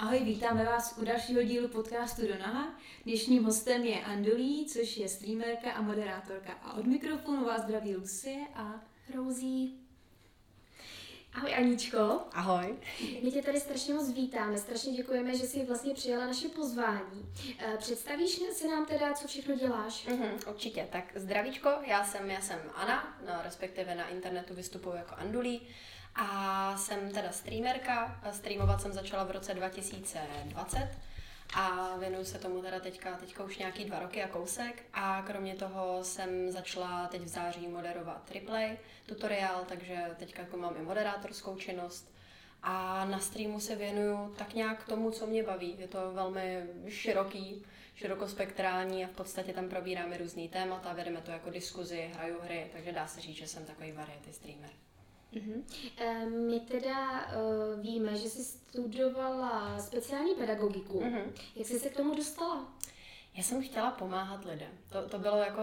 Ahoj, vítáme vás u dalšího dílu podcastu Donaha. Dnešním hostem je Andulí, což je streamerka a moderátorka. A od mikrofonu vás zdraví Lucie a Rouzí. Ahoj Aničko. Ahoj. My tě tady strašně moc vítáme, strašně děkujeme, že jsi vlastně přijala naše pozvání. Eh, Představíš se nám teda, co všechno děláš? Mhm, určitě. Tak zdravíčko, já jsem, já jsem Ana, no, respektive na internetu vystupuji jako Andulí a jsem teda streamerka. Streamovat jsem začala v roce 2020 a věnuju se tomu teda teďka, teďka už nějaký dva roky a kousek a kromě toho jsem začala teď v září moderovat replay tutoriál, takže teďka jako mám i moderátorskou činnost a na streamu se věnuju tak nějak tomu, co mě baví. Je to velmi široký, širokospektrální a v podstatě tam probíráme různý témata, vedeme to jako diskuzi, hraju hry, takže dá se říct, že jsem takový variety streamer. Uh-huh. My teda uh, víme, že jsi studovala speciální pedagogiku. Uh-huh. Jak jsi se k tomu dostala? Já jsem chtěla pomáhat lidem. To, to bylo jako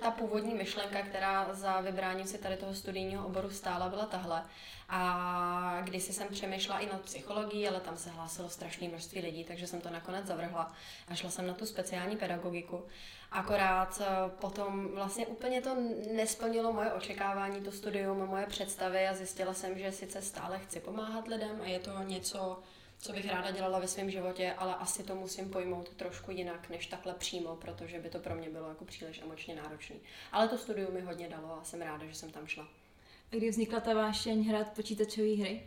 ta původní myšlenka, která za vybráním si tady toho studijního oboru stála, byla tahle. A když jsem přemýšlela i nad psychologií, ale tam se hlásilo strašné množství lidí, takže jsem to nakonec zavrhla a šla jsem na tu speciální pedagogiku. Akorát eh, potom vlastně úplně to nesplnilo moje očekávání, to studium, moje představy a zjistila jsem, že sice stále chci pomáhat lidem a je to něco, co bych ráda dělala ve svém životě, ale asi to musím pojmout trošku jinak, než takhle přímo, protože by to pro mě bylo jako příliš emočně náročné. Ale to studium mi hodně dalo a jsem ráda, že jsem tam šla. A kdy vznikla ta vášeň hrát počítačové hry?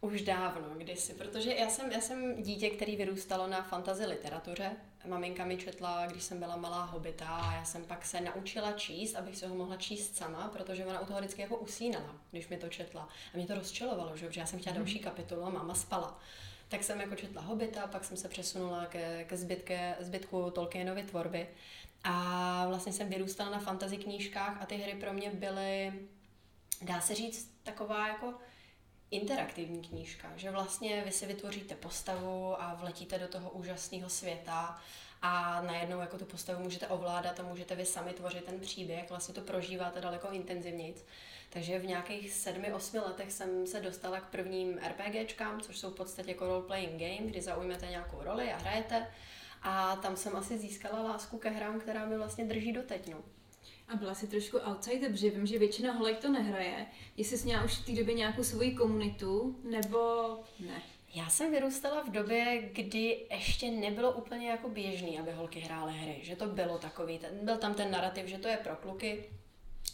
Už dávno, kdysi, protože já jsem, já jsem dítě, který vyrůstalo na fantazi literatuře. Maminka mi četla, když jsem byla malá hobita a já jsem pak se naučila číst, abych se ho mohla číst sama, protože ona u toho vždycky jako usínala, když mi to četla. A mě to rozčilovalo, že já jsem chtěla další kapitolu a máma spala. Tak jsem jako četla Hobita, pak jsem se přesunula ke, ke zbytke, zbytku Tolkienovy tvorby. A vlastně jsem vyrůstala na fantasy knížkách a ty hry pro mě byly, dá se říct, taková jako interaktivní knížka, že vlastně vy si vytvoříte postavu a vletíte do toho úžasného světa a najednou jako tu postavu můžete ovládat a můžete vy sami tvořit ten příběh, vlastně to prožíváte daleko intenzivněji. Takže v nějakých sedmi, osmi letech jsem se dostala k prvním RPGčkám, což jsou v podstatě jako role-playing game, kdy zaujmete nějakou roli a hrajete. A tam jsem asi získala lásku ke hrám, která mi vlastně drží doteď. No. A byla si trošku outsider, protože vím, že většina holek to nehraje. Jestli jsi měla už v té době nějakou svoji komunitu, nebo ne? Já jsem vyrůstala v době, kdy ještě nebylo úplně jako běžný, aby holky hrály hry. Že to bylo takový, ten, byl tam ten narrativ, že to je pro kluky,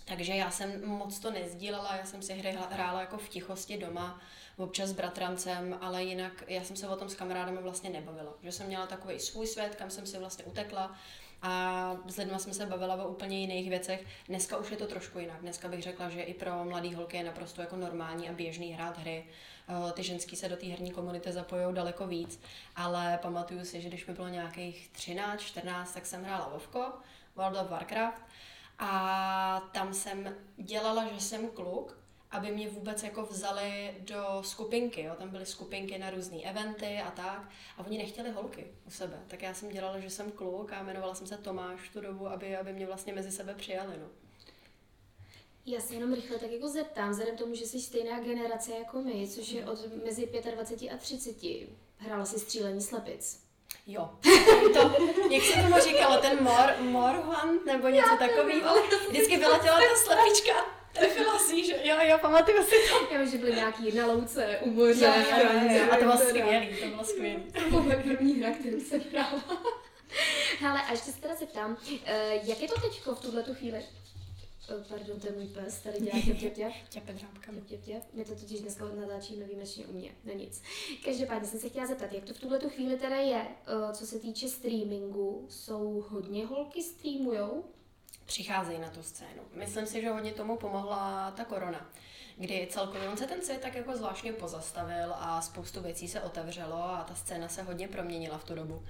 takže já jsem moc to nezdílela, já jsem si hry hrála jako v tichosti doma, občas s bratrancem, ale jinak já jsem se o tom s kamarádem vlastně nebavila. Že jsem měla takový svůj svět, kam jsem si vlastně utekla a s lidmi jsme se bavila o úplně jiných věcech. Dneska už je to trošku jinak. Dneska bych řekla, že i pro mladé holky je naprosto jako normální a běžný hrát hry. Eh, ty ženský se do té herní komunity zapojují daleko víc, ale pamatuju si, že když mi bylo nějakých 13, 14, tak jsem hrála Vovko, World of Warcraft a tam jsem dělala, že jsem kluk, aby mě vůbec jako vzali do skupinky, jo? tam byly skupinky na různé eventy a tak a oni nechtěli holky u sebe, tak já jsem dělala, že jsem kluk a jmenovala jsem se Tomáš tu dobu, aby, aby mě vlastně mezi sebe přijali, no. Já se jenom rychle tak jako zeptám, vzhledem tomu, že jsi stejná generace jako my, což je od mezi 25 a 30. Hrála si střílení slepic. Jo. To, jak se tomu říkalo, ten mor, morhunt nebo něco takového. Vždycky vyletěla ta slepička Trefila si, že jo, jo, pamatuju si to. Vím, že byly nějaký na louce u moře. Jo, jo, jo, jo, a to bylo skvělý, to bylo skvělý. To byla první hra, kterou jsem hrála. Hele, a ještě se teda zeptám, uh, jak je to teďko v tuhle tu chvíli? Oh, pardon, to je můj pes, tady dělá těp, těp, těp. Těp, těp, těp. My to totiž dneska natáčíme výjimečně u mě, no nic. Každopádně jsem se chtěla zeptat, jak to v tuhle tu chvíli teda je, uh, co se týče streamingu, jsou hodně holky streamujou? přicházejí na tu scénu. Myslím si, že hodně tomu pomohla ta korona, kdy celkově on se ten svět tak jako zvláštně pozastavil a spoustu věcí se otevřelo a ta scéna se hodně proměnila v tu dobu.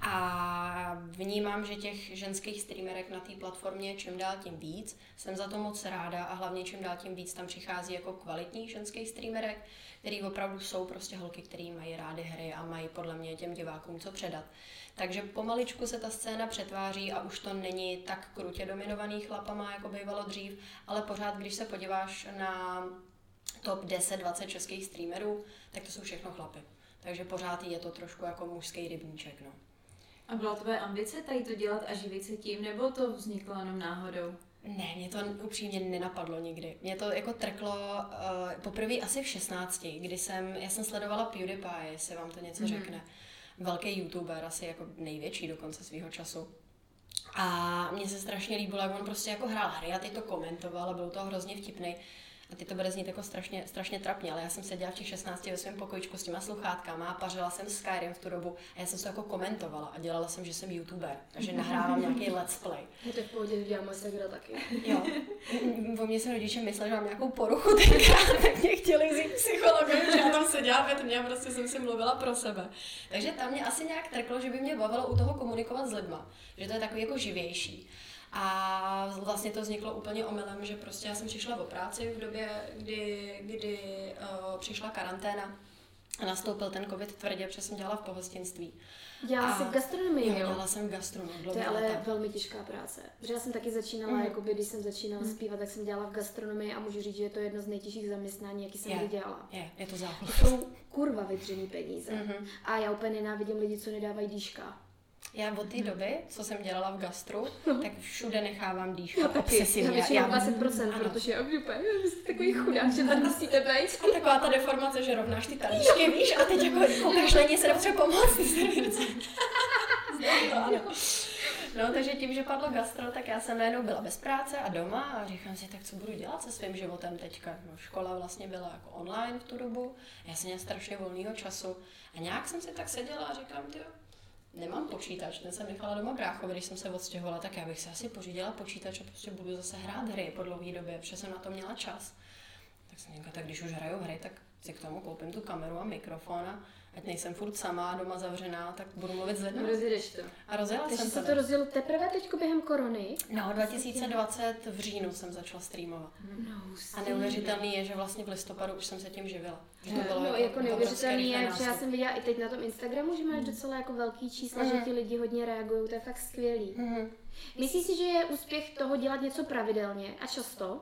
A vnímám, že těch ženských streamerek na té platformě čím dál tím víc. Jsem za to moc ráda a hlavně čím dál tím víc tam přichází jako kvalitních ženských streamerek, který opravdu jsou prostě holky, které mají rády hry a mají podle mě těm divákům co předat. Takže pomaličku se ta scéna přetváří a už to není tak krutě dominovaný chlapama, jako bývalo dřív, ale pořád, když se podíváš na top 10-20 českých streamerů, tak to jsou všechno chlapy. Takže pořád je to trošku jako mužský rybníček, no. A byla tvoje ambice tady to dělat a živit se tím, nebo to vzniklo jenom náhodou? Ne, mě to upřímně nenapadlo nikdy. Mě to jako trklo uh, poprvé asi v 16, kdy jsem, já jsem sledovala PewDiePie, jestli vám to něco mm-hmm. řekne. Velký youtuber, asi jako největší dokonce svého času. A mně se strašně líbilo, jak on prostě jako hrál hry a teď to komentoval a byl to hrozně vtipný. A ty to bude znít jako strašně, strašně trapně, ale já jsem seděla v těch 16 ve svém pokojičku s těma sluchátkama a pařila jsem Skyrim v tu dobu a já jsem to jako komentovala a dělala jsem, že jsem youtuber, takže nahrávám nějaký let's play. Je to v pohodě, dělám moje taky. Jo. O mě se rodiče mysleli, že mám nějakou poruchu tenkrát, tak mě chtěli vzít psychologem, že já tam seděla ve tmě a prostě jsem si mluvila pro sebe. Takže tam mě asi nějak trklo, že by mě bavilo u toho komunikovat s lidma, že to je takový jako živější. A vlastně to vzniklo úplně omylem, že prostě já jsem přišla o práci v době, kdy, kdy uh, přišla karanténa a nastoupil ten covid tvrdě, protože jsem dělala v pohostinství. Dělala jsi v gastronomii, jo? Dělala jsem v gastronomii. To je ale leta. velmi těžká práce. Protože já jsem taky začínala, mm. jakoby, když jsem začínala mm. zpívat, tak jsem dělala v gastronomii a můžu říct, že je to jedno z nejtěžších zaměstnání, jaký jsem kdy dělala. Je, je to základ. To jsou kurva vydřený peníze. Mm-hmm. A já úplně nenávidím lidi, co nedávají dýška. Já od té doby, co jsem dělala v gastru, no. tak všude nechávám dýchat já obsesivně. Já já 20%, ano. protože já úplně, jste takový chudák, že tady musíte být. A taková ta deformace, že rovnáš ty talíčky, víš, a teď jako koukáš na ně, se dobře pomoct. to, ano. No, takže tím, že padlo gastro, tak já jsem najednou byla bez práce a doma a říkám si, tak co budu dělat se svým životem teďka. No, škola vlastně byla jako online v tu dobu, já jsem měla strašně volného času a nějak jsem si tak seděla a říkám, ty nemám počítač, ten jsem nechala doma bráchovi, když jsem se odstěhovala, tak já bych si asi pořídila počítač a prostě budu zase hrát hry po dlouhé době, protože jsem na to měla čas. Tak jsem říkala, tak když už hraju hry, tak si k tomu koupím tu kameru a mikrofon a ať nejsem furt sama doma zavřená, tak budu mluvit s lidmi. Rozjedeš to. A rozjela jsem to. to rozjel teprve teď během korony? No, 2020 v říjnu jsem začala streamovat. No, a neuvěřitelný je, že vlastně v listopadu už jsem se tím živila. Že to bylo no, jako, jako neuvěřitelný je, že já jsem viděla i teď na tom Instagramu, že máš hmm. docela jako velký čísla, mm. že ti lidi hodně reagují, to je fakt skvělý. Mm. Myslíš si, že je úspěch toho dělat něco pravidelně a často?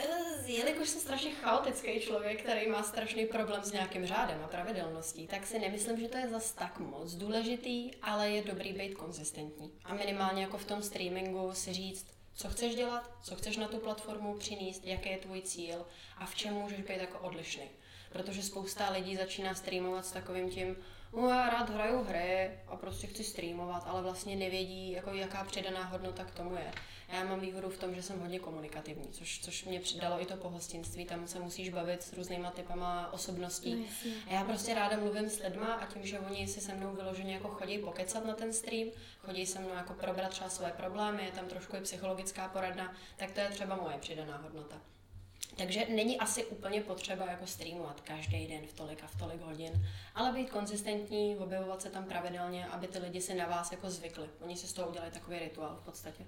Eh, jelikož jsem strašně chaotický člověk, který má strašný problém s nějakým řádem a pravidelností, tak si nemyslím, že to je zas tak moc důležitý, ale je dobrý být konzistentní. A minimálně jako v tom streamingu si říct, co chceš dělat, co chceš na tu platformu přinést, jaký je tvůj cíl a v čem můžeš být jako odlišný. Protože spousta lidí začíná streamovat s takovým tím, no já rád hraju hry a prostě chci streamovat, ale vlastně nevědí, jako jaká přidaná hodnota k tomu je. Já mám výhodu v tom, že jsem hodně komunikativní, což, což mě přidalo i to pohostinství, tam se musíš bavit s různýma typama osobností. No, a já prostě ráda mluvím s lidma a tím, že oni si se mnou vyloženě jako chodí pokecat na ten stream, chodí se mnou jako probrat třeba své problémy, je tam trošku i psychologická poradna, tak to je třeba moje přidaná hodnota. Takže není asi úplně potřeba jako streamovat každý den v tolik a v tolik hodin, ale být konzistentní, objevovat se tam pravidelně, aby ty lidi si na vás jako zvykli. Oni si z toho udělají takový rituál v podstatě.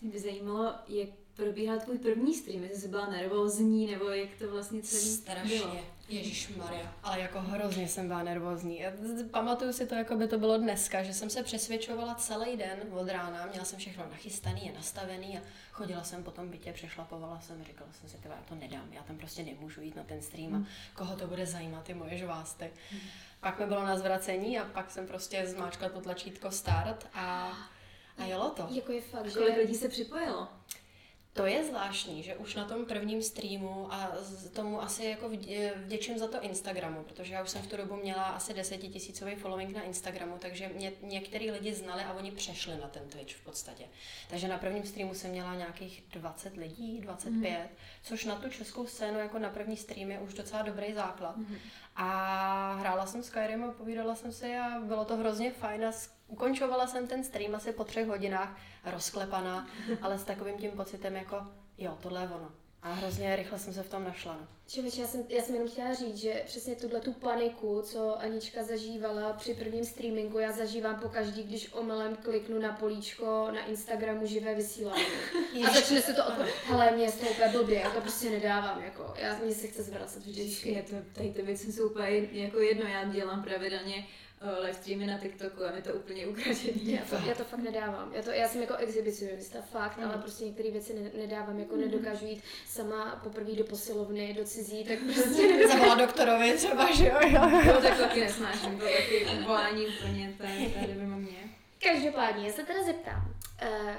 Mě by zajímalo, jak probíhal tvůj první stream, jestli jsi byla nervózní, nebo jak to vlastně celý Strašně. bylo. Ježíš Maria, ale jako hrozně jsem byla nervózní. Já pamatuju si to, jako by to bylo dneska, že jsem se přesvědčovala celý den od rána, měla jsem všechno nachystaný a nastavený a chodila jsem po tom bytě, přešlapovala jsem, říkala jsem si, já to nedám, já tam prostě nemůžu jít na ten stream a hmm. koho to bude zajímat, ty moje žvásty. Hmm. Pak mi bylo na zvracení a pak jsem prostě zmáčkla to tlačítko start a a jelo to. Jako je fakt, že... Kolik lidí se připojilo? To je zvláštní, že už na tom prvním streamu a tomu asi jako vděčím za to Instagramu, protože já už jsem v tu dobu měla asi desetitisícový following na Instagramu, takže mě některý lidi znali a oni přešli na ten Twitch v podstatě. Takže na prvním streamu jsem měla nějakých 20 lidí, 25, mm. což na tu českou scénu jako na první stream je už docela dobrý základ. Mm. A hrála jsem Skyrim a povídala jsem si a bylo to hrozně fajn a ukončovala jsem ten stream asi po třech hodinách rozklepaná, ale s takovým tím pocitem jako, jo, tohle je ono. A hrozně rychle jsem se v tom našla. No. Člověče, já jsem, já jsem jenom chtěla říct, že přesně tuhle tu paniku, co Anička zažívala při prvním streamingu, já zažívám po každý, když omylem kliknu na políčko na Instagramu živé vysílání. a začne se to odpovědět. Hele, mě je to úplně blbě, já to prostě nedávám. Jako, já mě se chce zvracet vždycky. Je to, tady ty věci jsou úplně jako jedno, já dělám pravidelně live streamy na TikToku a mi to úplně ukradený. Já to, já to fakt nedávám. Já, to, já jsem jako exhibicionista, fakt, mm. ale prostě některé věci ne, nedávám, jako mm. nedokážu jít sama poprvé do posilovny, do cizí, tak prostě Zavolá doktorovi třeba, že jo? To tak taky nesnáším, to taky volání úplně, to je, to je mimo mě. Každopádně, já se teda zeptám, uh,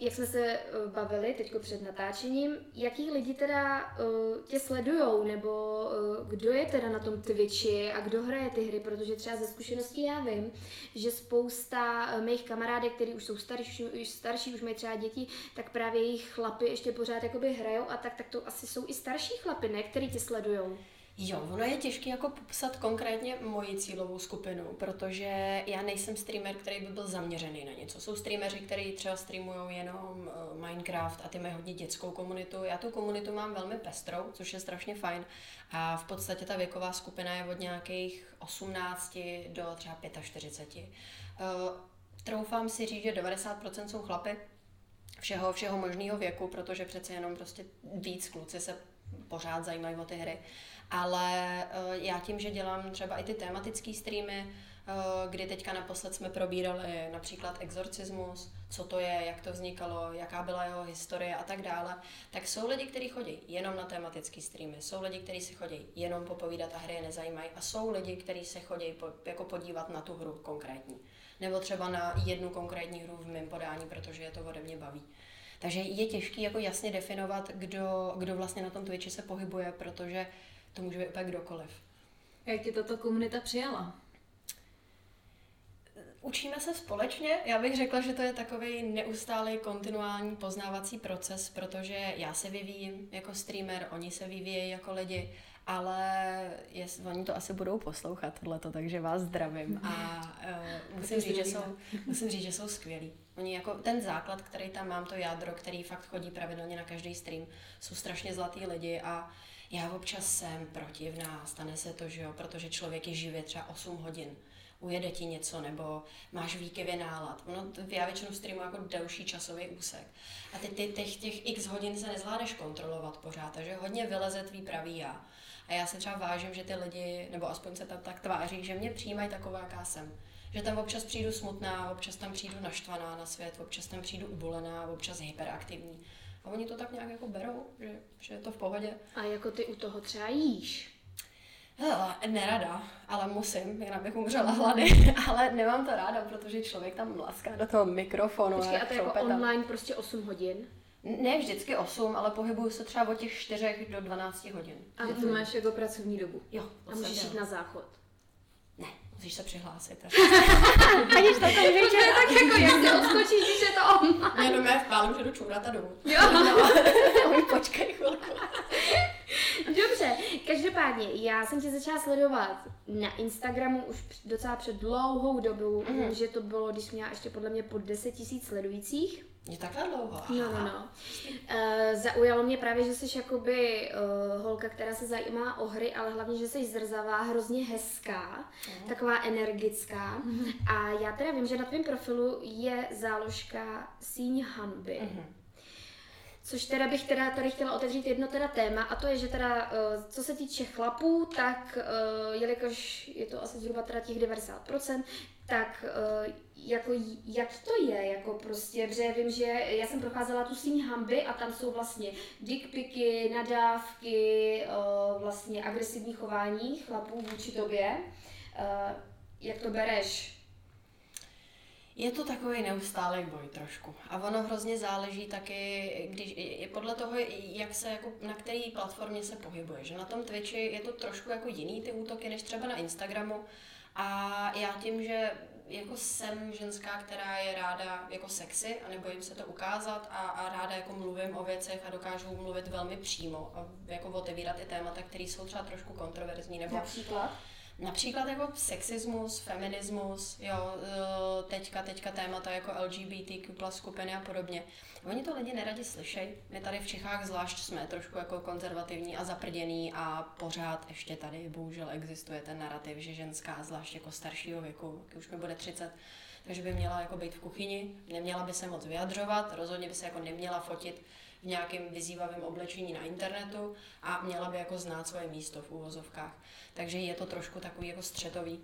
jak jsme se eh, bavili teď před natáčením, jaký lidi teda uh, tě sledujou, nebo uh, kdo je teda na tom Twitchi a kdo hraje ty hry, protože třeba ze zkušeností já vím, že spousta uh, mých kamarádek, kteří už jsou starší, už starší, už mají třeba děti, tak právě jejich chlapy ještě pořád jakoby hrajou a tak, tak to asi jsou i starší chlapy, ne, který tě sledujou. Jo, ono je těžké jako popsat konkrétně moji cílovou skupinu, protože já nejsem streamer, který by byl zaměřený na něco. Jsou streameři, kteří třeba streamují jenom uh, Minecraft a ty mají hodně dětskou komunitu. Já tu komunitu mám velmi pestrou, což je strašně fajn. A v podstatě ta věková skupina je od nějakých 18 do třeba 45. Uh, troufám si říct, že 90% jsou chlapy, všeho, všeho možného věku, protože přece jenom prostě víc kluci se pořád zajímají o ty hry. Ale eh, já tím, že dělám třeba i ty tematické streamy, eh, kdy teďka naposled jsme probírali například exorcismus, co to je, jak to vznikalo, jaká byla jeho historie a tak dále, tak jsou lidi, kteří chodí jenom na tematické streamy, jsou lidi, kteří si chodí jenom popovídat a hry je nezajímají a jsou lidi, kteří se chodí po, jako podívat na tu hru konkrétní. Nebo třeba na jednu konkrétní hru v mém podání, protože je to ode mě baví. Takže je těžké jako jasně definovat, kdo, kdo vlastně na tom Twitchi se pohybuje, protože to může být úplně kdokoliv. Jak ti tato komunita přijala? Učíme se společně. Já bych řekla, že to je takový neustálý kontinuální poznávací proces, protože já se vyvíjím jako streamer, oni se vyvíjejí jako lidi, ale jest, oni to asi budou poslouchat tohleto, takže vás zdravím a uh, musím, říct, že jsou, musím říct, že jsou skvělí. Oni jako ten základ, který tam mám, to jádro, který fakt chodí pravidelně na každý stream, jsou strašně zlatý lidi a já občas jsem protivná, stane se to, že jo, protože člověk je živě třeba 8 hodin ujede ti něco, nebo máš výkyvě nálad. Ono, já většinou streamu jako delší časový úsek. A teď ty, těch, těch x hodin se nezvládneš kontrolovat pořád, takže hodně vyleze tvý pravý já. A já se třeba vážím, že ty lidi, nebo aspoň se tam tak tváří, že mě přijímají taková, jaká jsem. Že tam občas přijdu smutná, občas tam přijdu naštvaná na svět, občas tam přijdu ubolená, občas hyperaktivní. A oni to tak nějak jako berou, že, že je to v pohodě. A jako ty u toho třeba jíš? Hele, nerada, ale musím, jinak bych umřela hlady, ale nemám to ráda, protože člověk tam mlaská do toho mikrofonu. Počkej, a to jako online prostě 8 hodin? Ne vždycky 8, ale pohybuju se třeba od těch 4 do 12 hodin. A ty máš jako pracovní dobu? Jo. A můžeš jít na záchod? Ne, musíš se přihlásit. Aniž to tam víš, tak jako jak se odskočíš, když je to online. Jenom já vpálím, že jdu čůrat a domů. Jo. No. Počkej chvilku. Dobře, každopádně, já jsem tě začala sledovat na Instagramu už docela před dlouhou dobou, mm. že to bylo, když měla ještě podle mě pod 10 tisíc sledujících. Je takhle dlouho? No, no, no. Uh, zaujalo mě právě, že jsi jakoby uh, holka, která se zajímá o hry, ale hlavně, že jsi zrzavá, hrozně hezká, uh. taková energická. A já teda vím, že na tvém profilu je záložka síň hanby. Uh. Což teda bych teda tady chtěla otevřít jedno teda téma a to je, že teda uh, co se týče chlapů, tak jelikož je to asi zhruba teda těch 90%, tak uh, jako jak to je, jako prostě, protože vím, že já jsem procházela tu síň hamby a tam jsou vlastně dickpiky, nadávky, uh, vlastně agresivní chování chlapů vůči tobě. Uh, jak to bereš? Je to takový neustálý boj trošku. A ono hrozně záleží taky, když, podle toho, jak se, jako, na které platformě se pohybuje. Že na tom Twitchi je to trošku jako jiný ty útoky, než třeba na Instagramu. A já tím, že jako jsem ženská, která je ráda jako sexy a nebojím se to ukázat a, a ráda jako mluvím o věcech a dokážu mluvit velmi přímo a jako otevírat i témata, které jsou třeba trošku kontroverzní. Nebo Například? Například jako sexismus, feminismus, jo, e, teďka, teďka témata jako LGBTQ plus skupiny a podobně. Oni to lidi neradi slyšejí. My tady v Čechách zvlášť jsme trošku jako konzervativní a zaprděný a pořád ještě tady bohužel existuje ten narrativ, že ženská, zvlášť jako staršího věku, už mi bude 30, takže by měla jako být v kuchyni, neměla by se moc vyjadřovat, rozhodně by se jako neměla fotit v nějakém vyzývavém oblečení na internetu a měla by jako znát svoje místo v úvozovkách. Takže je to trošku takový jako střetový.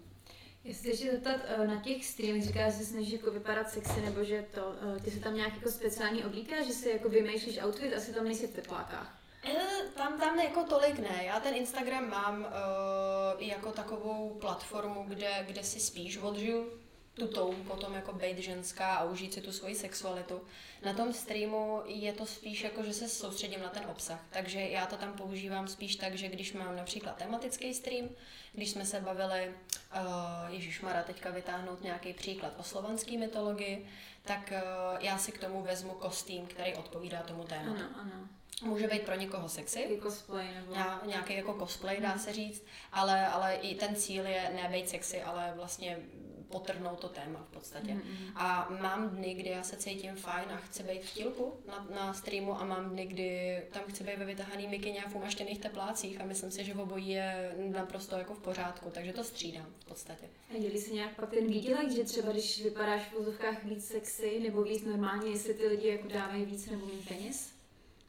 Jestli ještě zeptat uh, na těch streamech, říkáš, že se snažíš jako vypadat sexy, nebo že to, uh, ty se tam nějak jako speciální oblíkáš, že si jako vymýšlíš outfit, asi tam nejsi v teplákách. Eh, tam, tam jako tolik ne. Já ten Instagram mám uh, jako takovou platformu, kde, kde si spíš odžiju tu touhu potom jako být ženská a užít si tu svoji sexualitu. Na tom streamu je to spíš jako, že se soustředím na ten obsah. Takže já to tam používám spíš tak, že když mám například tematický stream, když jsme se bavili, uh, Ježíš Mara, teďka vytáhnout nějaký příklad o slovanské mytologii, tak uh, já si k tomu vezmu kostým, který odpovídá tomu tématu. Ano, ano. Může být pro někoho sexy. Cosplay nebo... Já, nějaký jako cosplay, dá se říct, ale, ale i ten cíl je ne být sexy, ale vlastně potrhnout to téma v podstatě. Mm-hmm. A mám dny, kdy já se cítím fajn a chci být v tílku na, na streamu a mám dny, kdy tam chci být ve vytahaný mikině a v umaštěných teplácích a myslím si, že v obojí je naprosto jako v pořádku, takže to střídám v podstatě. A dělí se nějak pak ten výdělek, že třeba když vypadáš v vozovkách víc sexy nebo víc normálně, jestli ty lidi jako dávají víc nebo méně peněz?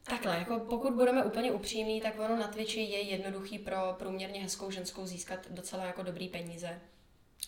Takhle, jako pokud budeme úplně upřímní, tak ono na Twitchi je jednoduchý pro průměrně hezkou ženskou získat docela jako dobrý peníze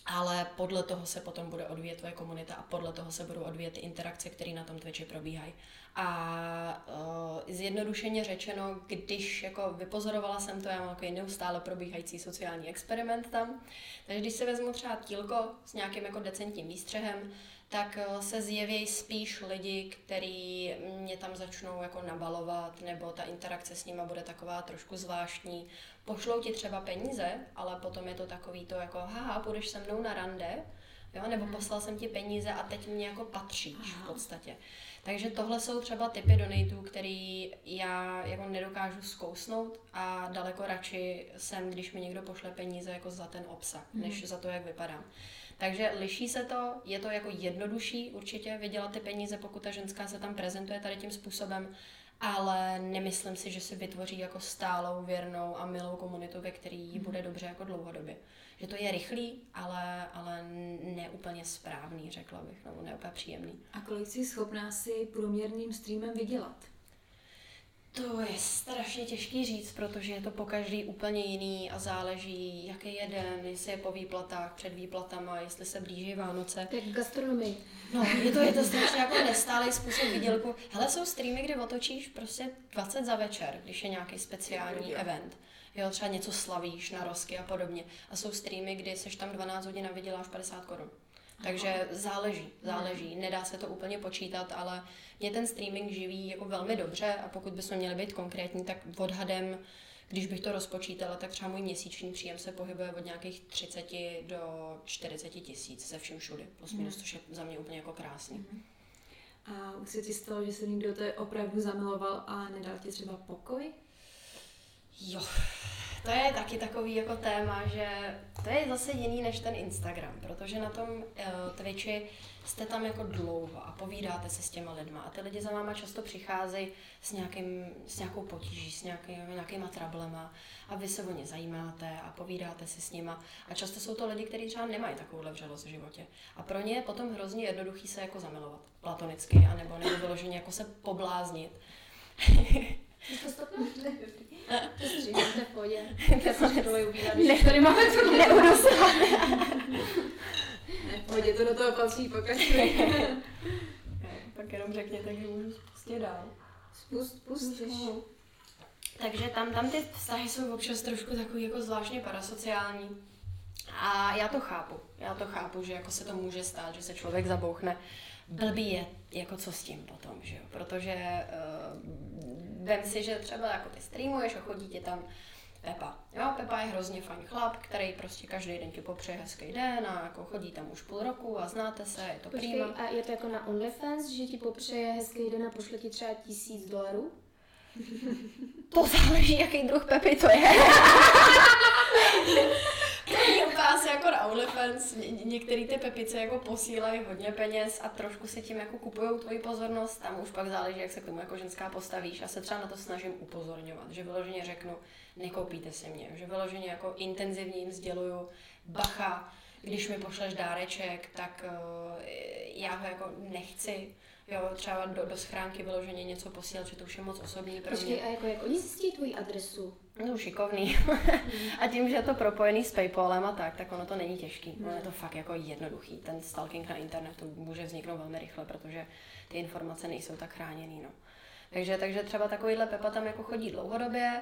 ale podle toho se potom bude odvíjet tvoje komunita a podle toho se budou odvíjet ty interakce, které na tom Twitchi probíhají. A uh, zjednodušeně řečeno, když jako vypozorovala jsem to, já mám takový neustále probíhající sociální experiment tam, takže když se vezmu třeba tílko s nějakým jako decentním výstřehem, tak eh, se zjeví spíš lidi, kteří mě tam začnou jako nabalovat, nebo ta interakce s nima bude taková trošku zvláštní. Pošlou ti třeba peníze, ale potom je to takový to jako, haha, půjdeš se mnou na rande, jo? nebo hmm. poslal jsem ti peníze a teď mě jako patříš v podstatě. Takže tohle jsou třeba typy donatů, který já jako nedokážu zkousnout a daleko radši jsem, když mi někdo pošle peníze jako za ten obsah, než hmm. za to, jak vypadám. Takže liší se to, je to jako jednodušší určitě vydělat ty peníze, pokud ta ženská se tam prezentuje tady tím způsobem, ale nemyslím si, že si vytvoří jako stálou, věrnou a milou komunitu, ve který jí bude dobře jako dlouhodobě. Že to je rychlý, ale, ale ne úplně správný, řekla bych, nebo ne úplně příjemný. A kolik jsi schopná si průměrným streamem vydělat? To je strašně těžký říct, protože je to po každý úplně jiný a záleží, jaký je den, jestli je po výplatách, před výplatama, jestli se blíží Vánoce. Tak gastronomii. No, je to, je to strašně jako nestálý způsob výdělku. Hele, jsou streamy, kde otočíš prostě 20 za večer, když je nějaký speciální event. Jo, třeba něco slavíš na rozky a podobně. A jsou streamy, kdy seš tam 12 hodin a vyděláš 50 korun. Takže záleží, záleží. Nedá se to úplně počítat, ale mě ten streaming živí jako velmi dobře a pokud bychom měli být konkrétní, tak odhadem, když bych to rozpočítala, tak třeba můj měsíční příjem se pohybuje od nějakých 30 do 40 tisíc ze všem všude. Plus minus, což je za mě úplně jako krásný. A už se ti stalo, že se někdo to opravdu zamiloval a nedal ti třeba pokoj? Jo, to je taky takový jako téma, že to je zase jiný než ten Instagram, protože na tom uh, Twitchi jste tam jako dlouho a povídáte se s těma lidma a ty lidi za váma často přicházejí s, nějakým, s nějakou potíží, s nějaký, nějakýma trablema a vy se o ně zajímáte a povídáte si s nima a často jsou to lidi, kteří třeba nemají takovou vřelost v životě a pro ně je potom hrozně jednoduchý se jako zamilovat platonicky, anebo nebo vyloženě jako se pobláznit. stopnu? To v pohodě. Já jsem tohle ubírat, když tady máme tu neudosla. Ne, v pohodě, to do toho patří, pokračuj. tak jenom řekněte, že můžu spustit dál. Spust, pust, Takže tam, tam ty vztahy jsou občas trošku takový jako zvláštně parasociální. A já to chápu. Já to chápu, že jako se to může stát, že se člověk zabouchne. Blbý je, jako co s tím potom, že jo? Protože uh, vem si, že třeba jako ty streamuješ a chodí ti tam Pepa. Jo, Pepa je hrozně fajn chlap, který prostě každý den ti popřeje hezký den a jako chodí tam už půl roku a znáte se, je to Počkej, a je to jako na OnlyFans, že ti popřeje hezký den a pošle ti třeba tisíc dolarů? To záleží, jaký druh Pepy to je. Vás jako na OnlyFans, ně- některé ty pepice jako posílají hodně peněz a trošku si tím jako kupují tvoji pozornost, tam už pak záleží, jak se k tomu jako ženská postavíš. Já se třeba na to snažím upozorňovat, že vyloženě řeknu, nekoupíte si mě, že vyloženě jako intenzivně jim sděluju, bacha, když mi pošleš dáreček, tak uh, já ho jako nechci, Jo, třeba do, do schránky vyloženě něco posílat, že to už je moc osobní pro Počkej, mě. a jako jak oni zjistí tvoji adresu? No, šikovný. a tím, že je to propojený s Paypalem a tak, tak ono to není těžký. Ono je to fakt jako jednoduchý. Ten stalking na internetu může vzniknout velmi rychle, protože ty informace nejsou tak chráněný. No. Takže, takže třeba takovýhle Pepa tam jako chodí dlouhodobě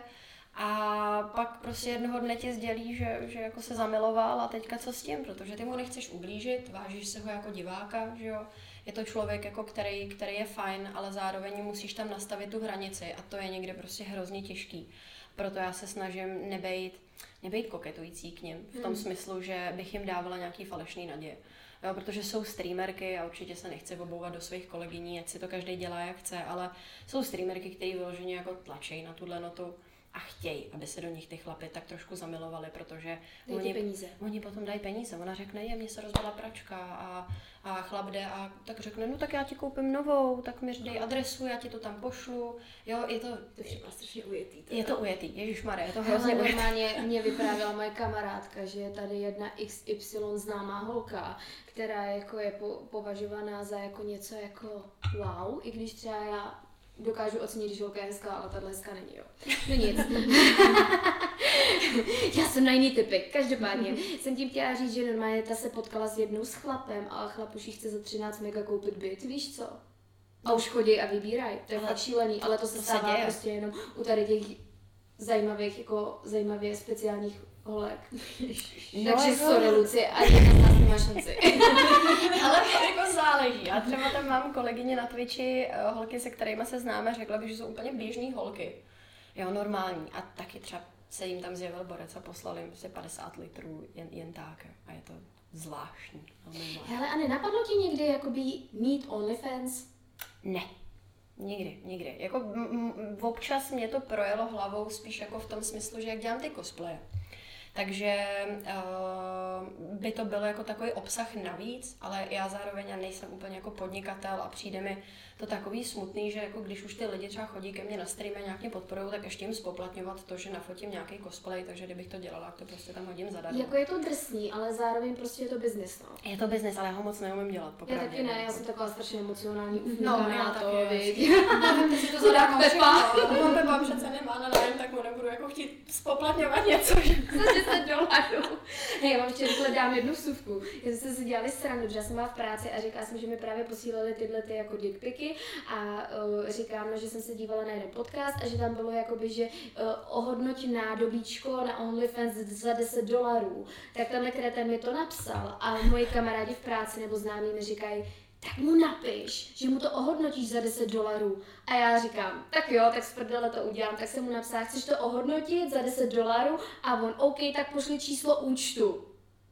a pak prostě jednoho dne ti sdělí, že, že jako se zamiloval a teďka co s tím, protože ty mu nechceš ublížit, vážíš se ho jako diváka, že jo. Je to člověk, jako který, který je fajn, ale zároveň musíš tam nastavit tu hranici a to je někde prostě hrozně těžký. Proto já se snažím nebejt, nebejt koketující k ním, v tom Hmm. smyslu, že bych jim dávala nějaký falešný naděje. Jo, protože jsou streamerky a určitě se nechci obouvat do svých kolegyní, ať si to každý dělá jak chce, ale jsou streamerky, které vyloženě jako tlačí na tuhle notu a chtějí, aby se do nich ty chlapy tak trošku zamilovali, protože Dej ti peníze. Oni potom dají peníze. Ona řekne, je, mně se rozbila pračka a, a chlap jde a tak řekne, no tak já ti koupím novou, tak mi dej adresu, já ti to tam pošlu. Jo, je to, To je všechno strašně ujetý. je to ujetý. Ježíš je to hrozně ujetý. normálně mě vyprávěla moje kamarádka, že je tady jedna XY známá holka, která jako je po, považovaná za jako něco jako wow, i když třeba já dokážu ocenit, když holka je hezká, ale tahle hezká není, jo. No nic. já jsem na jiný typy. Každopádně jsem tím chtěla říct, že normálně ta se potkala s jednou s chlapem a chlap už jí chce za 13 mega koupit byt, víš co? A už chodí a vybírají. To je Ale fakt šílený, ale to se to se stává děje. prostě jenom u tady těch zajímavých, jako zajímavě speciálních holek. No, Takže jako- sorry, Luci, a jedna z nás nemá šanci. Ale jako záleží. Já třeba tam mám kolegyně na Twitchi, eh, holky, se kterými se známe, řekla bych, že jsou úplně běžné holky. Jo, normální. A taky třeba se jim tam zjevil borec a poslal jim prostě 50 litrů jen, jen tak. A je to zvláštní. zvláštní. Hele, a nenapadlo ti někdy jakoby mít OnlyFans? Ne. Nikdy, nikdy. Jako m- m- občas mě to projelo hlavou spíš jako v tom smyslu, že jak dělám ty cosplaye. Takže uh, by to bylo jako takový obsah navíc, ale já zároveň já nejsem úplně jako podnikatel a přijde mi to takový smutný, že jako když už ty lidi třeba chodí ke mně na stream a nějak mě podporují, tak ještě jim spoplatňovat to, že nafotím nějaký cosplay, takže kdybych to dělala, tak to prostě tam hodím zadarmo. Jako je to drsný, ale zároveň prostě je to business, no. Je to biznis, ale já ho moc neumím dělat, Já popravdě. taky ne, já jsem taková strašně emocionální No, já taky, to, viď. Ty si to zadáváš Pepa. Pepa přece nemá na nájem, tak mu nebudu jako chtít spoplatňovat něco. že- 10 dolarů. Hej, já vám rychle dám jednu vsuvku. Já jsme si dělali srandu, že já jsem byla v práci a říkala jsem, že mi právě posílali tyhle ty jako dickpiky a uh, říkám, no, že jsem se dívala na jeden podcast a že tam bylo jakoby, že uh, ohodnoť nádobíčko na OnlyFans za 10 dolarů. Tak tenhle kreten mi to napsal a moji kamarádi v práci nebo známí mi říkají, tak mu napiš, že mu to ohodnotíš za 10 dolarů. A já říkám, tak jo, tak z prdele to udělám. Tak jsem mu napsala, chceš to ohodnotit za 10 dolarů? A on, OK, tak pošli číslo účtu.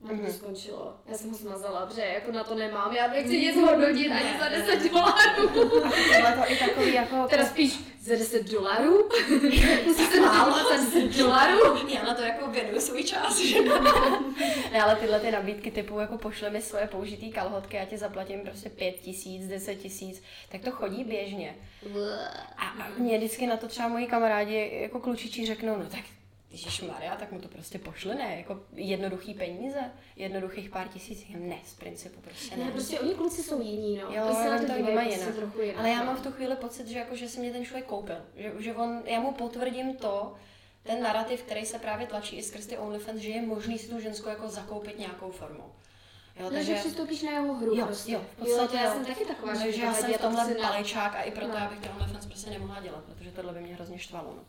A to Mhm. skončilo. Já jsem ho smazala, protože jako na to nemám. Já nechci nic hodnotit ani za 10 dolarů. Tohle to i takový jako... Teda spíš za 10 dolarů? Musí se málo za 10 dolarů? Já na to jako věnuju svůj čas, že? ne, ale tyhle ty nabídky typu jako pošle mi svoje použitý kalhotky, já ti zaplatím prostě pět tisíc, deset tisíc, tak to chodí běžně. A, a mě vždycky na to třeba moji kamarádi jako klučičí řeknou, no tak Ježíš Maria, tak mu to prostě pošle, ne? Jako jednoduchý peníze, jednoduchých pár tisíc, ne, z principu prostě ne. Ne, prostě oni kluci jsou jiní, no. Jo, Oni se na oni to vnímají prostě jinak. jinak. Ale já no. mám v tu chvíli pocit, že, jako, že si mě ten člověk koupil. Že, že on, já mu potvrdím to, ten narrativ, který se právě tlačí i skrz ty OnlyFans, že je možný si tu ženskou jako zakoupit nějakou formou. Jo, No, že přistoupíš na jeho hru jo, prostě. jo, v podstatě jo, já jo. jsem taky taková, Takže že já jsem v tomhle na- palečák a i proto No. já bych ten OnlyFans prostě nemohla dělat, protože tohle by mě hrozně štvalo. No.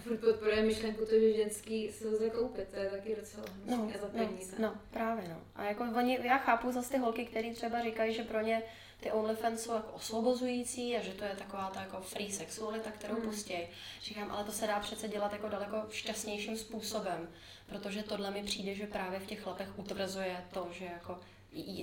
Furt podporuje myšlenku to, že ženský se lze koupit, to je taky docela No, za no, peníze. no, právě no. A jako oni, já chápu zase ty holky, které třeba říkají, že pro ně ty OnlyFans jsou jako osvobozující a že to je taková ta jako free sexualita, kterou Hmm. mm. pustějí. Říkám, ale to se dá přece dělat jako daleko šťastnějším způsobem, protože tohle mi přijde, že právě v těch chlapech utvrzuje to, že jako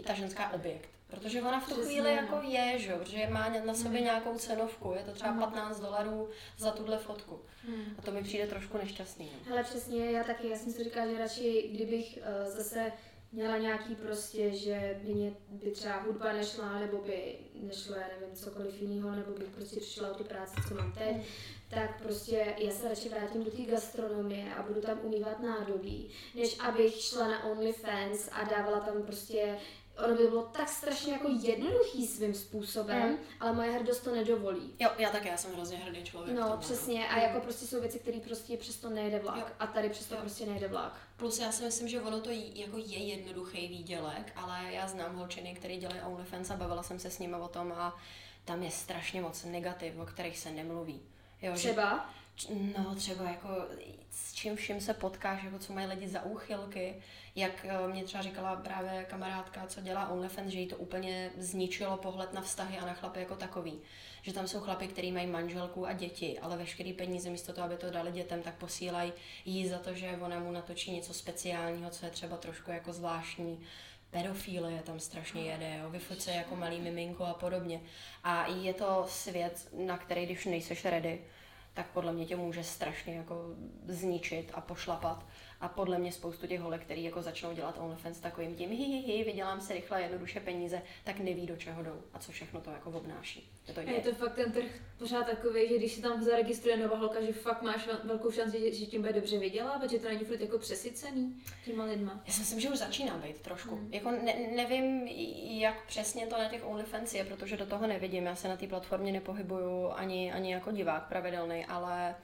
ta ženská objekt. Protože ona v tu Přesně, chvíli no. jako je, že protože má na sobě nějakou cenovku, je to třeba 15 dolarů za tuhle fotku. Hmm. A to mi přijde trošku nešťastný. No. Hele, přesně, já taky, já jsem si říkala, že radši, kdybych uh, zase měla nějaký prostě, že by mě by třeba hudba nešla, nebo by nešlo, já nevím, cokoliv jiného, nebo bych prostě přišla o tu práci, co mám teď, Mm. tak prostě já se radši vrátím do té gastronomie a budu tam umývat nádobí, než abych šla na OnlyFans a dávala tam prostě ono by bylo tak strašně jako jednoduchý svým způsobem, Mm. ale moje hrdost to nedovolí. Jo, já také, já jsem hrozně hrdý člověk. No, tomhle, přesně. A jako prostě jsou věci, které prostě přesto nejde vlak. Jo. A tady přesto Jo. prostě nejde vlak. Plus já si myslím, že ono to j- jako je jednoduchý výdělek, ale já znám holčiny, které dělají OnlyFans a bavila jsem se s nimi o tom a tam je strašně moc negativ, o kterých se nemluví. Jo, že- Třeba. No třeba jako s čím vším se potkáš, jako co mají lidi za úchylky, jak eh, mě třeba říkala právě kamarádka, co dělá OnlyFans, že jí to úplně zničilo pohled na vztahy a na chlapy jako takový. Že tam jsou chlapy, kteří mají manželku a děti, ale veškerý peníze místo toho, aby to dali dětem, tak posílají jí za to, že ona mu natočí něco speciálního, co je třeba trošku jako zvláštní. Pedofílie je tam strašně jede, jo, vyfoce jako malý miminko a podobně. A je to svět, na který, když nejseš ready, tak podle mě tě může strašně jako zničit a pošlapat. A podle mě spoustu těch holek, který jako začnou dělat OnlyFans takovým tím hi, hi, hi, vydělám si rychle jednoduše peníze, tak neví, do čeho jdou a co všechno to jako obnáší. Je to je to fakt ten trh pořád takový, že když se tam zaregistruje nová holka, že fakt máš vel- velkou šanci, že, že tím bude dobře vydělávat, že to není furt jako přesycený těma lidma. Já si myslím, že už začíná být trošku. Hmm. Jako ne, nevím, jak přesně to na těch OnlyFans je, protože do toho nevidím. Já se na té platformě nepohybuju ani, ani jako divák pravidelný, ale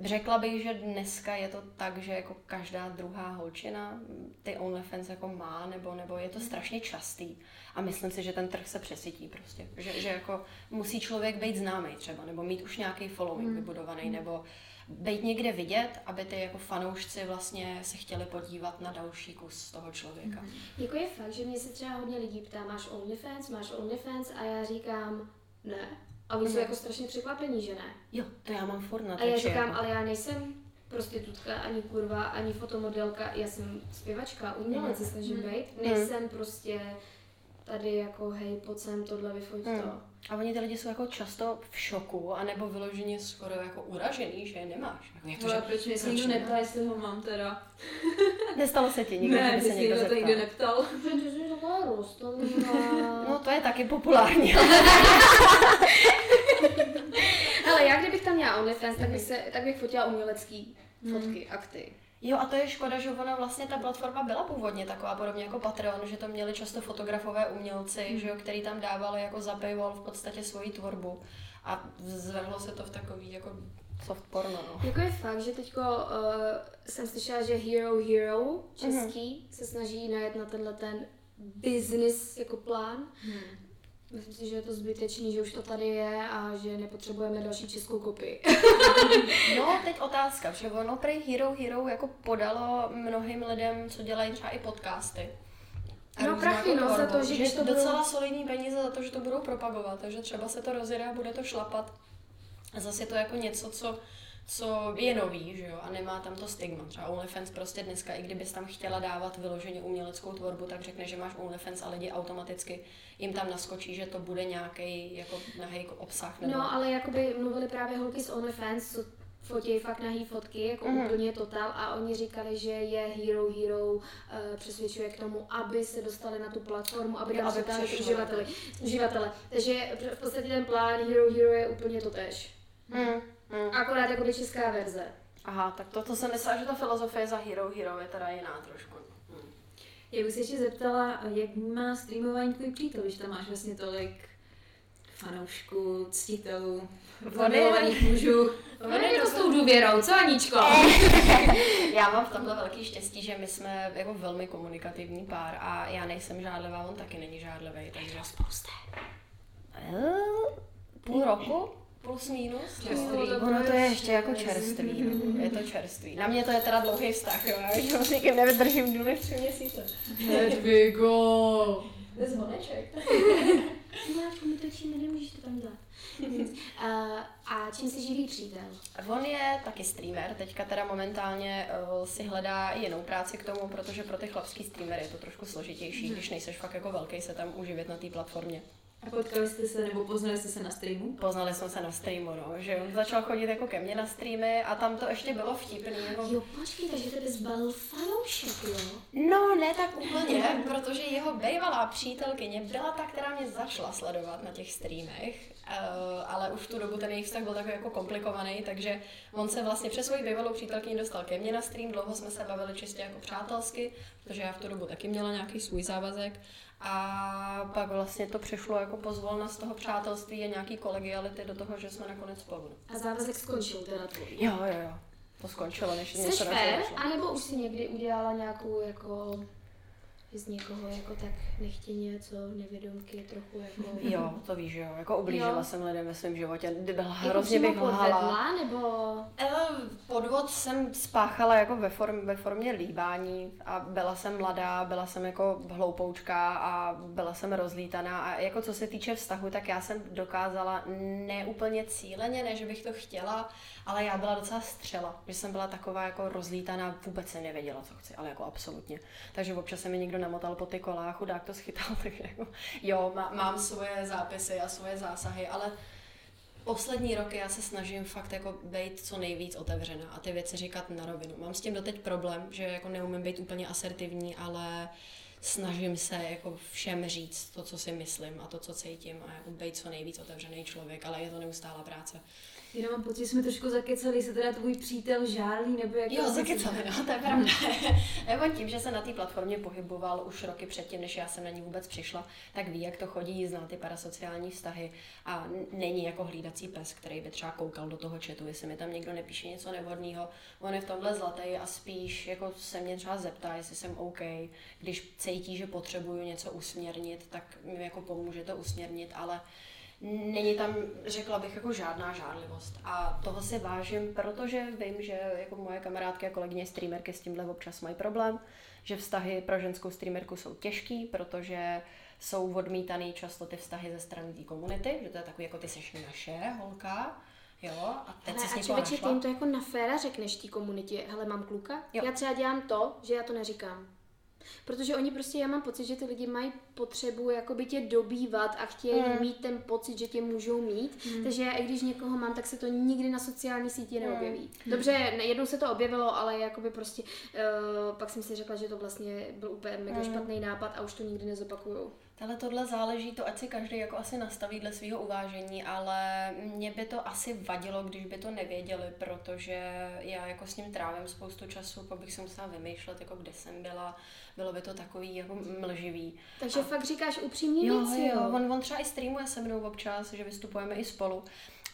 řekla bych, že dneska je to tak, že jako každá druhá holčina ty OnlyFans jako má, nebo, nebo je to strašně častý. A myslím si, že ten trh se přesytí prostě. Že, že jako musí člověk být známý třeba, nebo mít už nějaký following Hmm. vybudovaný, nebo být někde vidět, aby ty jako fanoušci vlastně se chtěli podívat na další kus toho člověka. Hmm. Jako je fakt, že mě se třeba hodně lidí ptá, máš OnlyFans, máš OnlyFans a já říkám ne. A oni jsou Mhm. jako strašně překvapení, že ne. Jo, to já mám furt na A já říkám, jako. ale já nejsem prostitutka, ani kurva, ani fotomodelka, já jsem zpěvačka, umělec se snažím Mhm. být. Nejsem prostě tady jako hej, pojď sem, tohle vyfoť Mhm. to. A oni ty lidi jsou jako často v šoku, anebo vyloženě skoro jako uražený, že je nemáš. Jako Ale že... proč mě se nikdo ne? neptá, jestli ho mám teda? Nestalo se ti nikdy, že ne, by se že si někdo nikdo to nikdo zeptal. neptal. Protože jsi taková rostomilá. No to je taky populární. Hele, já kdybych tam měla OnlyFans, tak bych, se, tak bych fotila umělecký fotky, akty. Jo, a to je škoda, že ona vlastně ta platforma byla původně taková podobně jako Patreon, že to měli často fotografové umělci, že jo, který tam dávali jako za paywall v podstatě svoji tvorbu. A zvrhlo se to v takový jako soft porno, no. Jako je fakt, že teďko uh, jsem slyšela, že Hero Hero český se snaží najet na tenhle ten business jako plán. Hmm. Myslím si, že je to zbytečný, že už to tady je a že nepotřebujeme další českou kopii. No, teď otázka, že ono prej Hero Hero jako podalo mnohým lidem, co dělají třeba i podcasty. A No, prachy, no, za to, že když to budou- docela solidní peníze za to, že to budou propagovat, takže třeba se to rozjede a bude to šlapat. A zase je to jako něco, co, co je nový, že jo, a nemá tam to stigma. Třeba OnlyFans prostě dneska, i kdybys tam chtěla dávat vyloženě uměleckou tvorbu, tak řekne, že máš OnlyFans a lidi automaticky jim tam naskočí, že to bude nějaký jako nahý obsah. Nebo... No, ale jakoby mluvili právě holky z OnlyFans, co fotí fakt nahý fotky, jako mm. úplně totál a oni říkali, že je Hero Hero uh, přesvědčuje k tomu, aby se dostali na tu platformu, aby tam přešli. uživateli, uživatele. Takže v podstatě ten plán Hero Hero je úplně to tež. Mm, mm. Akorát jako by česká verze. Aha, tak to, to jsem myslela, že ta filozofie za Hero Hero je teda jiná trošku. Hmm. Já bych se ještě zeptala, jak má streamování tvůj přítel, když tam máš vlastně tolik fanoušků, ctitelů, zamilovaných mužů. Ono je to s tou důvěrou, co Aničko? Já mám v tomhle velký štěstí, že my jsme jako velmi komunikativní pár a já nejsem žádlivá, on taky není žádlivý, takže... Spousta. Půl roku? Plus minus? Čerstvý. No, ono to je ještě jako čerstvý, no. je to čerstvý. Na mě to je teda dlouhý vztah, jo, já už s někým nevydržím důle tři měsíce. Hedvigo! Bez honeček. Miláčku, my točíme, nemůžeš to tam dělat. uh, a čím se živí přítel? On je taky streamer, teďka teda momentálně uh, si hledá jinou práci k tomu, protože pro ty chlapský streamery je to trošku složitější, když nejseš fakt jako velký se tam uživit na té platformě. A potkali jste se nebo poznali jste se na streamu? Poznali jsme se na streamu, no, že on začal chodit jako ke mně na streamy a tam to ještě bylo vtipný. Jako... Jo, počkej, takže tebe zbalil fanoušek, jo? No, ne tak úplně, protože jeho bývalá přítelkyně byla ta, která mě začala sledovat na těch streamech, uh, ale už v tu dobu ten jejich vztah byl takový jako komplikovaný, takže on se vlastně přes svoji bývalou přítelkyni dostal ke mně na stream, dlouho jsme se bavili čistě jako přátelsky, protože já v tu dobu taky měla nějaký svůj závazek a pak vlastně to přešlo jako pozvolna z toho přátelství a nějaký kolegiality do toho, že jsme nakonec spolu. A závazek skončil teda tvůj. Jo, jo, jo. To skončilo, než Jsi něco došlo. anebo už si někdy udělala nějakou jako z někoho jako tak nechtěně, co nevědomky trochu jako... Jo, to víš, že jo. Jako ublížila Jo. jsem lidem ve svém životě. Byla Jako hrozně bych lhala. nebo... Eh, Podvod jsem spáchala jako ve, form, ve formě líbání a byla jsem mladá, byla jsem jako hloupoučka a byla jsem rozlítaná a jako co se týče vztahu, tak já jsem dokázala neúplně cíleně, ne že bych to chtěla, ale já byla docela střela, že jsem byla taková jako rozlítaná, vůbec jsem nevěděla, co chci, ale jako absolutně. Takže občas se mi někdo namotal po ty kolách, chudák to schytal, takže jako, jo, má, mám svoje zápisy a svoje zásahy, ale poslední roky já se snažím fakt jako být co nejvíc otevřená a ty věci říkat na rovinu. Mám s tím doteď problém, že jako neumím být úplně asertivní, ale snažím se jako všem říct to, co si myslím a to, co cítím a jako být co nejvíc otevřený člověk, ale je to neustálá práce. Jenom mám pocit, že jsme trošku zakecali, se teda tvůj přítel žálí, nebo jak Jo, to zakecali, no, to je pravda. Nebo tím, že se na té platformě pohyboval už roky předtím, než já jsem na ní vůbec přišla, tak ví, jak to chodí, zná ty parasociální vztahy a není jako hlídací pes, který by třeba koukal do toho chatu, jestli mi tam někdo nepíše něco nevhodného. On je v tomhle zlatý a spíš jako se mě třeba zeptá, jestli jsem OK. Když cítí, že potřebuju něco usměrnit, tak mi jako pomůže to usměrnit, ale Není tam, řekla bych, jako žádná žádlivost. A toho si vážím, protože vím, že jako moje kamarádky a kolegyně streamerky s tímhle občas mají problém, že vztahy pro ženskou streamerku jsou těžký, protože jsou odmítaný často ty vztahy ze strany té komunity, že to je takový jako ty seš naše holka, jo, a teď Hele, jsi a člověče, ty jim to jako na féra řekneš té komunitě, hele, mám kluka, Jo. já třeba dělám to, že já to neříkám. Protože oni prostě, já mám pocit, že ty lidi mají potřebu jakoby tě dobývat a chtějí Hmm. mít ten pocit, že tě můžou mít. Takže já, i když někoho mám, tak se to nikdy na sociální síti Hmm. neobjeví. Dobře, jednou se to objevilo, ale jakoby prostě, uh, pak jsem si řekla, že to vlastně byl úplně mega Hmm. špatný nápad a už to nikdy nezopakuju. Ale tohle záleží, to ať si každý jako asi nastaví dle svého uvážení, ale mě by to asi vadilo, když by to nevěděli, protože já jako s ním trávím spoustu času, pak bych se musela vymýšlet, jako kde jsem byla, bylo by to takový jako mlživý. Takže A- fakt říkáš upřímně Jo, věci, jo, on, on třeba i streamuje se mnou občas, že vystupujeme i spolu,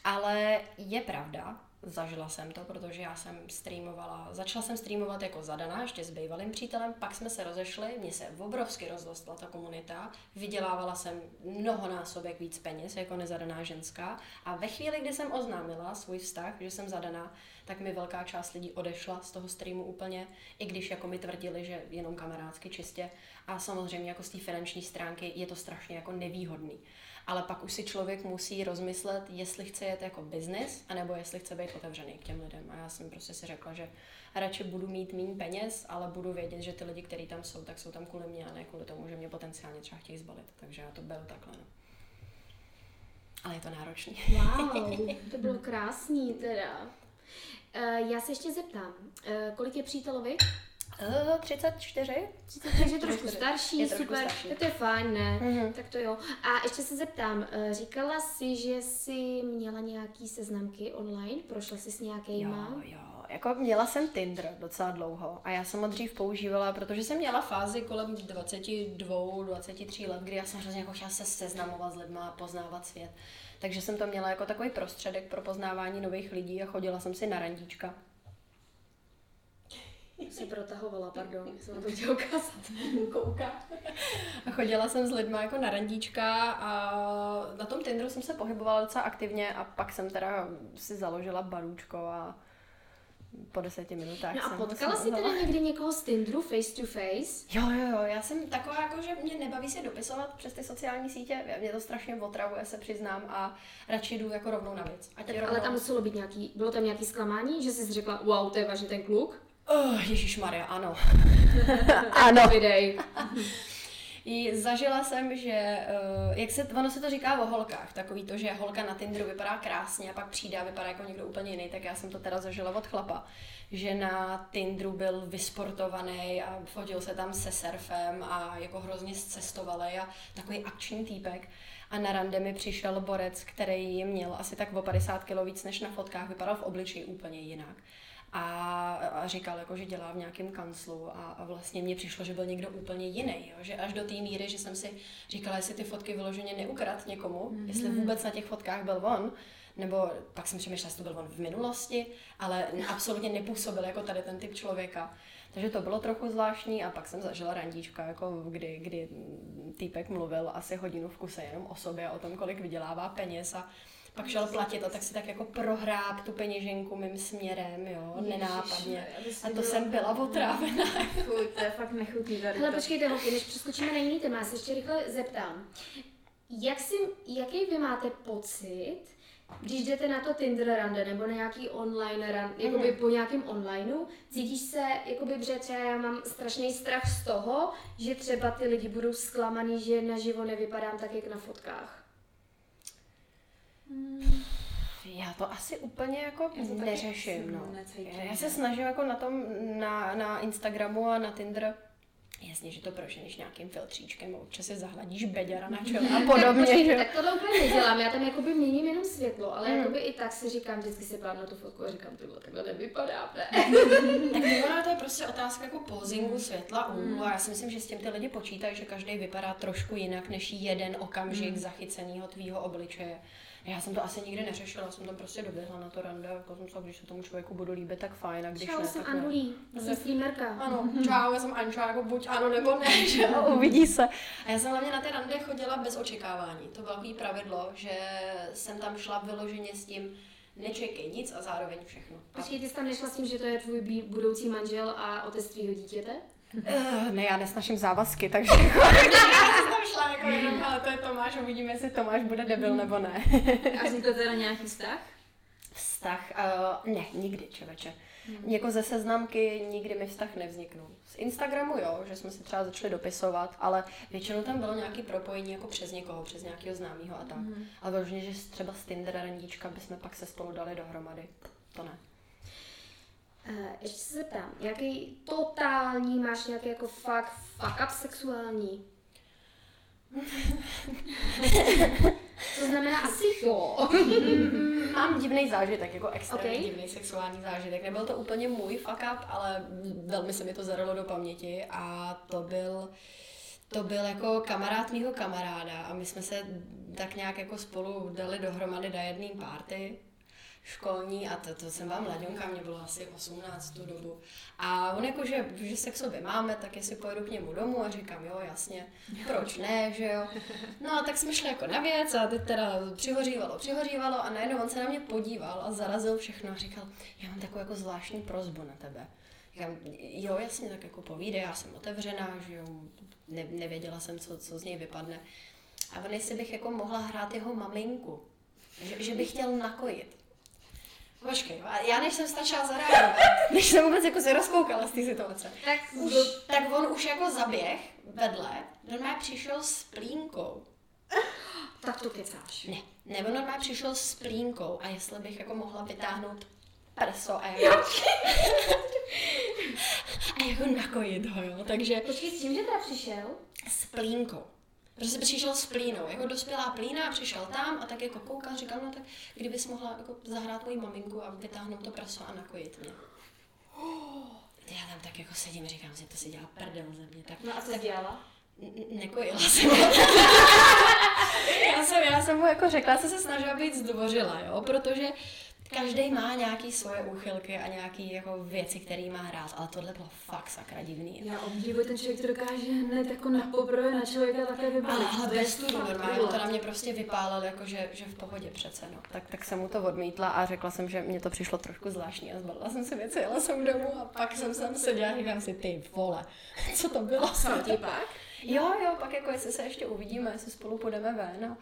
ale je pravda, zažila jsem to, protože já jsem streamovala, začala jsem streamovat jako zadaná, ještě s bývalým přítelem, pak jsme se rozešli, mně se obrovsky rozrostla ta komunita, vydělávala jsem mnohonásobek víc peněz jako nezadaná ženská a ve chvíli, kdy jsem oznámila svůj vztah, že jsem zadaná, tak mi velká část lidí odešla z toho streamu úplně, i když jako mi tvrdili, že jenom kamarádsky čistě. A samozřejmě jako z té finanční stránky je to strašně jako nevýhodný. Ale pak už si člověk musí rozmyslet, jestli chce jet jako biznis, anebo jestli chce být otevřený k těm lidem. A já jsem prostě si řekla, že radši budu mít méně peněz, ale budu vědět, že ty lidi, kteří tam jsou, tak jsou tam kvůli mě a ne kvůli tomu, že mě potenciálně třeba chtějí zbalit. Takže já to beru takhle. No. Ale je to náročný. Wow, to bylo krásný teda. Eh, já se ještě zeptám, eh, kolik je přítelovi? Uh, 34? Takže trošku starší, Je trošku super, starší. tak to je fajn, ne? Mhm. Tak to jo. A ještě se zeptám, eh, říkala jsi, že jsi měla nějaký seznamky online? Prošla jsi s nějakýma? Jo, jo. Jako měla jsem Tinder docela dlouho a já jsem ho dřív používala, protože jsem měla fázi kolem 22, 23 let, kdy já jsem hrozně jako chtěla se seznamovat s lidma a poznávat svět. Takže jsem to měla jako takový prostředek pro poznávání nových lidí a chodila jsem si na randíčka. Se protahovala, pardon, jsem na to chtěla ukázat. Kouká. A chodila jsem s lidma jako na randíčka a na tom Tinderu jsem se pohybovala docela aktivně a pak jsem teda si založila barůčko a po deseti minutách No a jsem potkala jsi teda někdy někoho z Tinderu face to face? Jo, jo, jo, já jsem taková jako, že mě nebaví se dopisovat přes ty sociální sítě, mě to strašně otravuje, se přiznám a radši jdu jako rovnou na věc. Ať je rovnou... Ale tam muselo být nějaký, bylo tam nějaký zklamání, že jsi řekla, wow, to je vážně ten kluk? Oh, Ježíš Maria, ano. ano. Videj. zažila jsem, že, uh, jak se, ono se to říká o holkách, takový to, že holka na Tinderu vypadá krásně a pak přijde a vypadá jako někdo úplně jiný, tak já jsem to teda zažila od chlapa, že na Tinderu byl vysportovaný a fotil se tam se surfem a jako hrozně zcestovalý a takový akční týpek. A na rande mi přišel borec, který měl asi tak o 50 kg víc než na fotkách, vypadal v obličeji úplně jinak a, a říkal, jako, že dělá v nějakém kanclu a, a vlastně mně přišlo, že byl někdo úplně jiný, jo? že až do té míry, že jsem si říkala, jestli ty fotky vyloženě neukrad někomu, mm-hmm. jestli vůbec na těch fotkách byl on, nebo pak jsem přemýšlela, jestli to byl on v minulosti, ale absolutně nepůsobil jako tady ten typ člověka. Takže to bylo trochu zvláštní a pak jsem zažila randíčka, jako kdy, kdy týpek mluvil asi hodinu v kuse jenom o sobě, o tom, kolik vydělává peněz a pak šel platit a tak si tak jako prohrát tu peněženku mým směrem, jo, Ježiši, nenápadně. A to jsem byla otrávená. Fuj, to je fakt nechutný tady. Ale počkejte, holky, než přeskočíme na jiný téma, se ještě rychle zeptám. Jak si, jaký vy máte pocit, když jdete na to Tinder rande nebo na nějaký online rande, mm. jakoby po nějakém onlineu, cítíš se, jakoby, že třeba já mám strašný strach z toho, že třeba ty lidi budou zklamaný, že naživo nevypadám tak, jak na fotkách. Já to asi úplně jako neřeším, no. Já se snažím jako na tom, na, na Instagramu a na Tinder Jasně, že to proženeš nějakým filtříčkem, občas si zahladíš beďara na čelo a podobně. Počkej, tak tohle úplně nedělám, já tam jakoby měním jenom světlo, ale mm. jakoby i tak si říkám, vždycky si plám na tu fotku a říkám, tohle takhle nevypadá, ne? tak ono to je prostě otázka jako pozingu světla, úhlu mm. a já si myslím, že s tím ty lidi počítají, že každý vypadá trošku jinak než jeden okamžik mm. zachyceného tvýho obličeje. Já jsem to asi nikdy neřešila, jsem tam prostě doběhla na to rande, jako jsem se, když se tomu člověku budu líbit, tak fajn, a když čau, ne, jsem tak Andulí, já jsem streamerka. Ano, čau, já jsem Anča, jako buď ano nebo ne, že jo, uvidí se. A já jsem hlavně na ty rande chodila bez očekávání. To bylo takový pravidlo, že jsem tam šla vyloženě s tím, nečekej nic a zároveň všechno. Počkej, ty jsi tam nešla s tím, že to je tvůj budoucí manžel a otec tvýho dítěte? Uh, ne, já nesnaším závazky, takže tam šla jako jenom, ale to je Tomáš, uvidíme, jestli Tomáš bude debil nebo ne. A vznikl teda nějaký vztah? Vztah? Uh, ne, nikdy, čověče. Hmm. Jako ze seznamky nikdy mi vztah nevzniknul. Z Instagramu jo, že jsme si třeba začali dopisovat, ale většinou tam bylo nějaké propojení jako přes někoho, přes nějakého známého a tak. Hmm. Ale vážně, že třeba z Tinder randíčka bychom pak se spolu dali dohromady. To ne. Uh, ještě se zeptám, jaký totální máš nějaký jako fakt fuck up sexuální? To znamená asi jo. Mám divný zážitek, jako extrémně okay. divný sexuální zážitek. Nebyl to úplně můj fuck up, ale velmi se mi to zaralo do paměti a to byl to byl jako kamarád mýho kamaráda a my jsme se tak nějak jako spolu dali dohromady na jedné party školní a to, to jsem vám mladionka, mě bylo asi 18 tu dobu. A on jako, že, že se k sobě máme, tak jestli pojedu k němu domů a říkám, jo, jasně, proč ne, že jo. No a tak jsme šli jako na věc a teď teda přihořívalo, přihořívalo a najednou on se na mě podíval a zarazil všechno a říkal, já mám takovou jako zvláštní prozbu na tebe. Říkám, jo, jasně, tak jako povídej, já jsem otevřená, že jo, ne, nevěděla jsem, co, co z něj vypadne. A on jestli bych jako mohla hrát jeho maminku, že, že bych chtěl nakojit. Počkej, já než jsem stačila zareagovat, než jsem vůbec jako se rozkoukala z té situace, tak, už, tak on už jako zaběh vedle, normálně přišel s plínkou. Tak to kecáš. Ne, ne, on normálně přišel s plínkou a jestli bych jako mohla vytáhnout prso a jako... a jako nakojit ho, jo, takže... Počkej, s tím, že teda přišel? S plínkou. Prostě přišel s plínou, jako dospělá plína, přišel tam a tak jako koukal, říkal, no tak kdybys mohla jako zahrát moji maminku a vytáhnout to praso a nakojit mě. Já tam tak jako sedím říkám si, to si dělá prdel ze mě. Tak, no a co tak, dělala? Nekojila jsem. já jsem, já jsem mu jako řekla, jsem se snažila být zdvořila, jo, protože Každý má nějaký svoje úchylky a nějaký jako věci, které má hrát, ale tohle bylo fakt sakra divný. Já obdivuji ten člověk, to dokáže hned jako na poprvé na člověka také vybalit. Ale, ale bez tu normálně, to na mě prostě vypálil, jako že, že v pohodě přece, no. Tak, tak jsem mu to odmítla a řekla jsem, že mě to přišlo trošku zvláštní a zbalila jsem si věci, jela jsem domů a pak jsem tam seděla a říkám si, ty vole, co to bylo? Co ti pak? Jo, jo, pak jako jestli se ještě uvidíme, jestli spolu půjdeme ven. A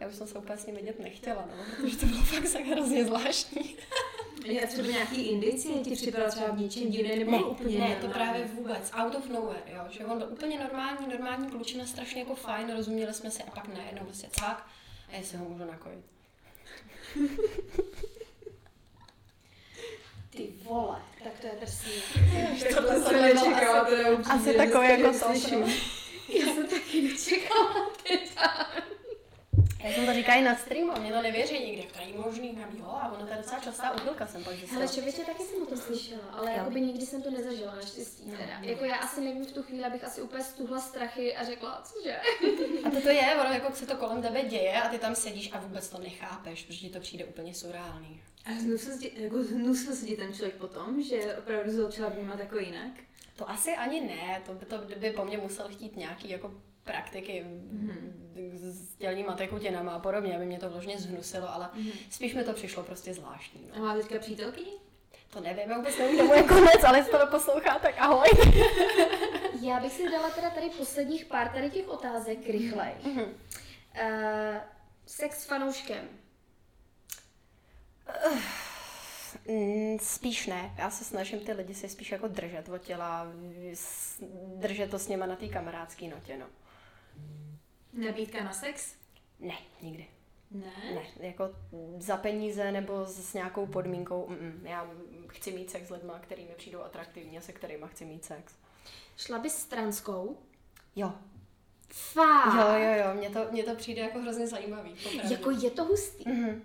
já už jsem se úplně s ním vidět nechtěla, no, protože to bylo fakt tak hrozně zvláštní. Já třeba nějaký indicie ti připadá třeba v něčem divné nebo Ne, úplně ne, to právě vůbec. Out of nowhere, jo. Že on byl úplně normální, normální klučina, strašně jako fajn, rozuměli jsme si a pak najednou prostě cák a jestli ho můžu nakojit. Ty vole, tak to je drsný. Tohle jsem nečekala, teda upřímně, asi se jako slyším. Já jsem taky nečekala, teda. Já jsem to říká i na streamu, a mě to nevěří nikdy, jak to není možný, a jo, a ono to je docela častá úchylka jsem pak Ale zjistila. člověče, taky jsem o tom slyšela, ale Jo. jakoby nikdy jsem to nezažila naštěstí teda. Jako já asi nevím v tu chvíli, abych asi úplně stuhla strachy a řekla, cože? A to to je, ono jako se to kolem tebe děje a ty tam sedíš a vůbec to nechápeš, protože ti to přijde úplně surreální. A znusil se, ti- jako se ten člověk potom, že opravdu začala vnímat jako jinak? To asi ani ne, to by, to by po mně musel chtít nějaký jako praktiky mm-hmm. s tělníma tekutinama a podobně, aby mě to vložně zhnusilo, ale Mhm. spíš mi to přišlo prostě zvláštní. A No. má teďka přítelkyni? To nevím, já vůbec nevím, kdo je konec, ale jestli to poslouchá, tak ahoj. Já bych si dala teda tady posledních pár tady těch otázek rychlej. Mhm. Uh, sex s fanouškem. Mm, Spíš ne. Já se snažím ty lidi si spíš jako držet od těla, držet to s něma na té kamarádské notě, no. Nabídka na sex? Ne, nikdy. Ne. Ne, jako za peníze nebo s nějakou podmínkou. Mm-mm. Já chci mít sex s lidma, který mi přijdou atraktivní a se kterými chci mít sex. Šla bys s transkou? Jo. Fakt? Jo, jo, jo, mně to, mně to přijde jako hrozně zajímavý. Opravdu. Jako je to hustý. Mhm.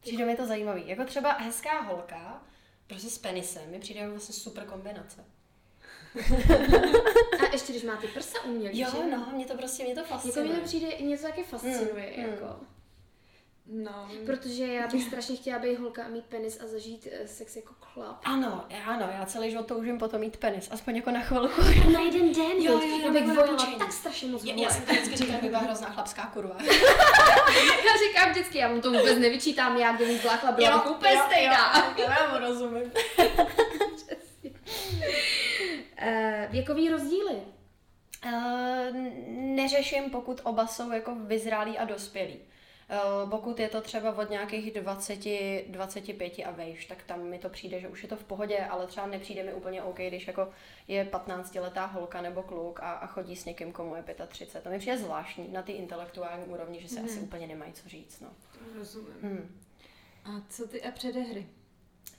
Přijde mi to zajímavý. Jako třeba hezká holka, prostě s penisem, mi přijde jako vlastně super kombinace. A ještě když má ty prsa umělý, Jo, že? no, mě to prostě, mě to Jako fascinuje. mě to přijde něco taky fascinuje, Mm, mm. jako. No, Protože já bych strašně chtěla být holka a mít penis a zažít eh, sex jako chlap. Ano, ano, já celý život toužím potom mít penis, aspoň jako na chvilku. Na jeden den, Jo, jo, jo, já bych napučení. tak strašně moc Já, já jsem to vždycky říkala, že byla hrozná chlapská kurva. Já říkám vždycky, já mu to vůbec nevyčítám, já kdybych byla chlap, byla bych úplně stejná. Jo, já mu rozumím. Věkový rozdíly. Uh, neřeším, pokud oba jsou jako vyzrálí a dospělí. Uh, pokud je to třeba od nějakých 20, 25 a vejš, tak tam mi to přijde, že už je to v pohodě, ale třeba nepřijde mi úplně OK, když jako je 15-letá holka nebo kluk a, a chodí s někým, komu je 35. To mi přijde zvláštní na ty intelektuální úrovni, že si asi úplně nemají co říct. No. rozumím. Hmm. A co ty a předehry?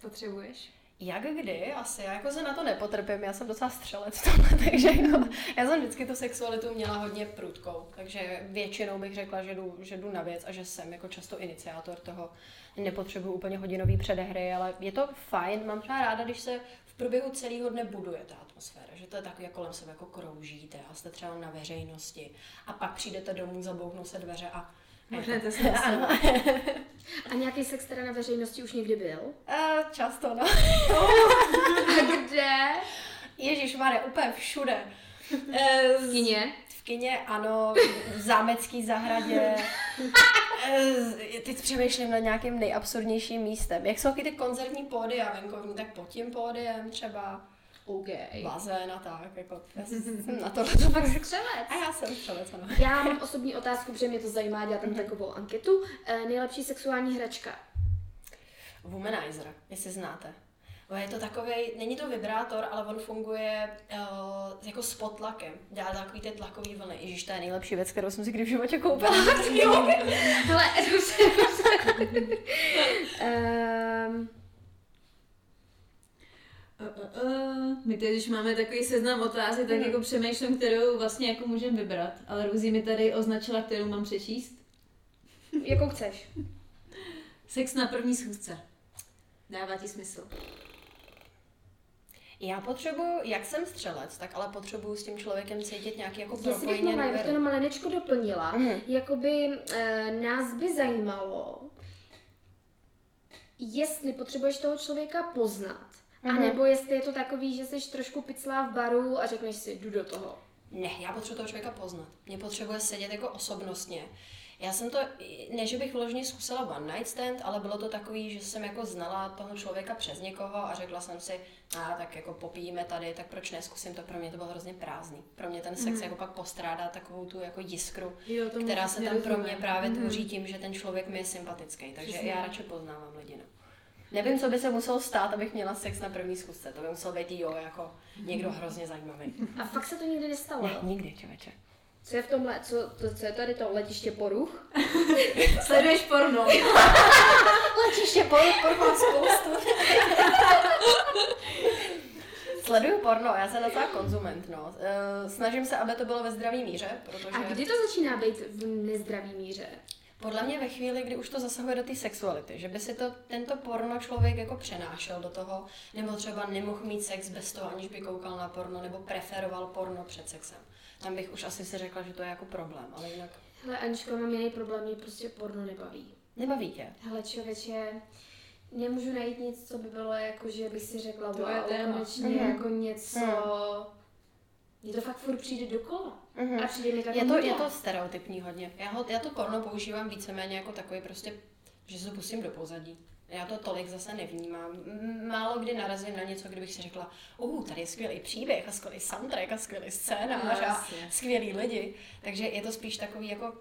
Potřebuješ? Jak kdy? Asi. Já jako se na to nepotrpím, já jsem docela střelec v tomhle, takže jako, já jsem vždycky tu sexualitu měla hodně prudkou, takže většinou bych řekla, že jdu, že jdu na věc a že jsem jako často iniciátor toho. Nepotřebuji úplně hodinový předehry, ale je to fajn. Mám třeba ráda, když se v průběhu celého dne buduje ta atmosféra, že to je takový, jak kolem sebe jako kroužíte a jste třeba na veřejnosti a pak přijdete domů, zabouchnou se dveře a Možná to jsem Ano. A nějaký sex teda na veřejnosti už někdy byl? Eh, Často, no. A kde? Ježíš Mare, úplně všude. Eh, V kině? V kině, ano, v zámecký zahradě. Eh, Teď přemýšlím nad nějakým nejabsurdnějším místem. Jak jsou taky ty koncertní pódy a venkovní, tak pod tím pódiem třeba OK. bazén a tak, jako já jsem na to to Pak střelec. A já jsem střelec, ano. Já mám osobní otázku, protože mě to zajímá, dělat tam takovou anketu. E, nejlepší sexuální hračka. Womanizer, jestli znáte. Je to takový, není to vibrátor, ale on funguje uh, jako s potlakem. Dělá takový ty tlakový vlny. Ježíš, to je nejlepší věc, kterou jsem si kdy v životě koupila. Hele, um, Uh. My teď, když máme takový seznam otázek, tak jako přemýšlím, kterou vlastně jako můžeme vybrat. Ale Ruzí mi tady označila, kterou mám přečíst. jakou chceš? Sex na první schůzce. Dává ti smysl. Já potřebuju, jak jsem střelec, tak ale potřebuju s tím člověkem cítit nějaký jako Jestli bych propojení mohla, já bych to jenom malinečko doplnila, Mhm. jakoby e, nás by zajímalo, jestli potřebuješ toho člověka poznat, A nebo jestli je to takový, že jsi trošku piclá v baru a řekneš si, jdu do toho. Ne, já potřebuji toho člověka poznat. Mě potřebuje sedět jako osobnostně. Já jsem to, ne že bych vložně zkusila one night stand, ale bylo to takový, že jsem jako znala toho člověka přes někoho a řekla jsem si, a tak jako popijíme tady, tak proč neskusím to, pro mě to bylo hrozně prázdný. Pro mě ten sex jako pak postrádá takovou tu jako jiskru, Jo, která se tam pro rozumím. mě právě Mhm. tvoří tím, že ten člověk mi je sympatický, takže Přesně. já radši poznávám lidi. No. Nevím, co by se muselo stát, abych měla sex na první zkusce. To by musel být jo, jako někdo hrozně zajímavý. A fakt se to nikdy nestalo. Ne, nikdy, člověče. Co je v tomhle, co, to, co je tady to letiště poruch? Sleduješ porno. Letiště poruch, porno spoustu. Sleduju porno, já jsem docela konzument, no. Eh, Snažím se, aby to bylo ve zdravý míře, protože... A kdy to začíná být v nezdravý míře? Podle mě ve chvíli, kdy už to zasahuje do té sexuality, že by si to tento porno člověk jako přenášel do toho, nebo třeba nemohl mít sex bez toho, aniž by koukal na porno, nebo preferoval porno před sexem. Tam bych už asi si řekla, že to je jako problém, ale jinak Hele, Aničko, mám jiný problém, mě prostě porno nebaví. nebaví tě. Hele, člověče, nemůžu najít nic, co by bylo jako, že bych si řekla, To je wow, konečně Mhm. jako něco... Mně to fakt furt přijde dokola. Mhm. A přijde mi to Je jako to, je to stereotypní hodně. Já, ho, já to porno používám víceméně jako takový prostě, že se pustím do pozadí. Já to tolik zase nevnímám. Málo kdy narazím na něco, kdybych si řekla, uh, tady je skvělý příběh a skvělý soundtrack a skvělý scénář No, a skvělí lidi. Takže je to spíš takový jako,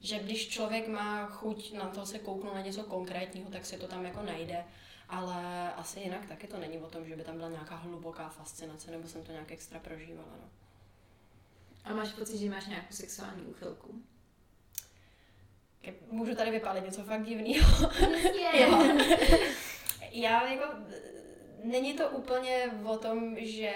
že když člověk má chuť na to se kouknout na něco konkrétního, tak si to tam jako najde. Ale asi jinak taky to není o tom, že by tam byla nějaká hluboká fascinace, nebo jsem to nějak extra prožívala. No. A máš pocit, že máš nějakou sexuální úchylku? Můžu tady vypálit něco fakt divného. Jo. Já jako, není to úplně o tom, že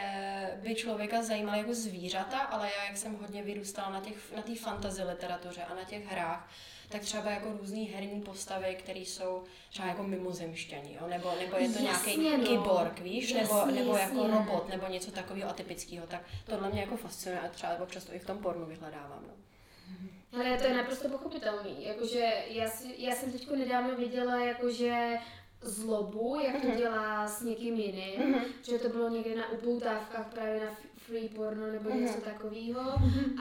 by člověka zajímala jako zvířata, ale já, jak jsem hodně vyrůstala na těch, na té fantasy literatuře a na těch hrách, tak třeba jako různý herní postavy, které jsou třeba jako mimozemšťaní, jo? Nebo, nebo je to Jasně, nějaký no. kyborg, víš, nebo, Jasně, nebo jako jasně. robot, nebo něco takového atypického, tak tohle mě jako fascinuje a třeba občas to i v tom pornu vyhledávám. No. Ale to je naprosto pochopitelný. Jakože já, si, já jsem teď nedávno viděla jakože zlobu, jak to Mhm. dělá s někým jiným, Mhm. že to bylo někde na upoutávkách právě na free porno nebo Mhm. něco takového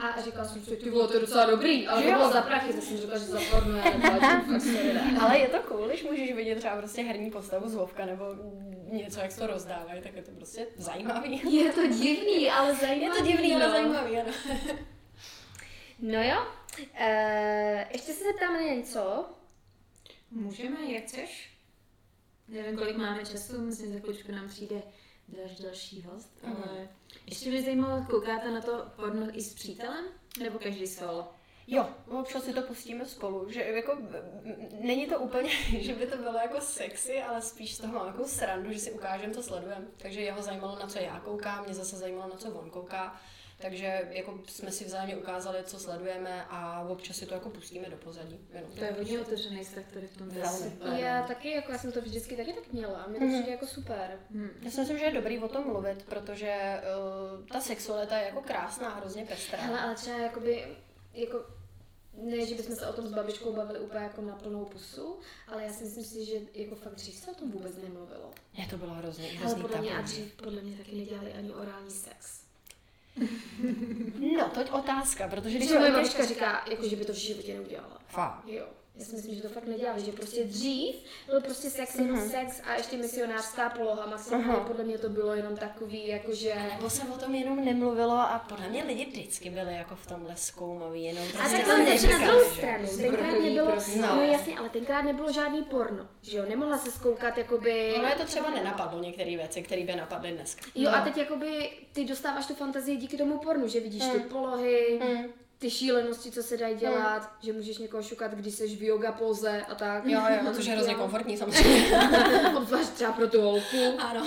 a říkala jsem si, ty vole, to je docela dobrý, ale Že to jo? bylo za prachy, to jsem řekla, že za porno já neplatím, ne. Ale je to cool, když můžeš vidět třeba prostě herní postavu z Vovka nebo něco, jak se to rozdávají, tak je to prostě zajímavý. Je to divný, ale Je zajímavý. to divný, ale no. zajímavý, ano. No jo, e, ještě se zeptám na něco. Můžeme, jak chceš. Nevím, kolik máme času, myslím, že za chvíličku nám přijde další, další host, Mhm. ale ještě mě zajímalo, koukáte na to porno i s přítelem? Nebo každý solo? Jo, občas si to pustíme spolu, že jako není to úplně, že by to bylo jako sexy, ale spíš z toho mám jako srandu, že si ukážem, co sledujeme. Takže jeho zajímalo, na co já koukám, mě zase zajímalo, na co on kouká. Takže jako jsme si vzájemně ukázali, co sledujeme a občas si to jako pustíme do pozadí. Jenom. To je hodně otevřený vztah tady v tom. Velmi. super. Já taky, jako já jsem to vždycky taky tak měla a mě to Mhm. přijde jako super. Hm. Já si myslím, že je dobrý o tom mluvit, protože uh, ta sexualita je jako krásná, hrozně pestrá. Hele, ale třeba jakoby, jako, ne, že bychom se o tom s babičkou bavili úplně jako na plnou pusu, ale já si myslím si, že jako fakt dřív se o tom vůbec nemluvilo. Je to bylo hrozně, Ale hrozný podle mě a dřív podle mě taky nedělali ani orální sex. No, to je otázka, protože když Když se moje říká, jako, že by to v životě neudělala. Fakt. Jo. Já si myslím, že to fakt nedělali, že prostě dřív byl prostě sex jenom Mhm. sex a ještě misionářská poloha. Maximálně Aha. podle mě to bylo jenom takový, jakože... Nebo se o tom jenom nemluvilo a podle mě lidi vždycky byli jako v tomhle zkoumaví, jenom A prostě tak se to zase na druhou stranu. Tenkrát nebylo, prostě. no. No. jasně, ale tenkrát nebylo žádný porno, že jo? Nemohla se zkoukat jakoby... Ono je to třeba nenapadlo některé věci, které by napadly dneska. Jo, No. a teď jakoby ty dostáváš tu fantazii díky tomu pornu, že vidíš ty Hmm. polohy, Mm. Ty šílenosti, co se dají dělat, že můžeš někoho šukat, když jsi v yoga poze a tak. Jo, jo, což je hrozně komfortní samozřejmě. Obzvlášť třeba pro tu holku. Ano.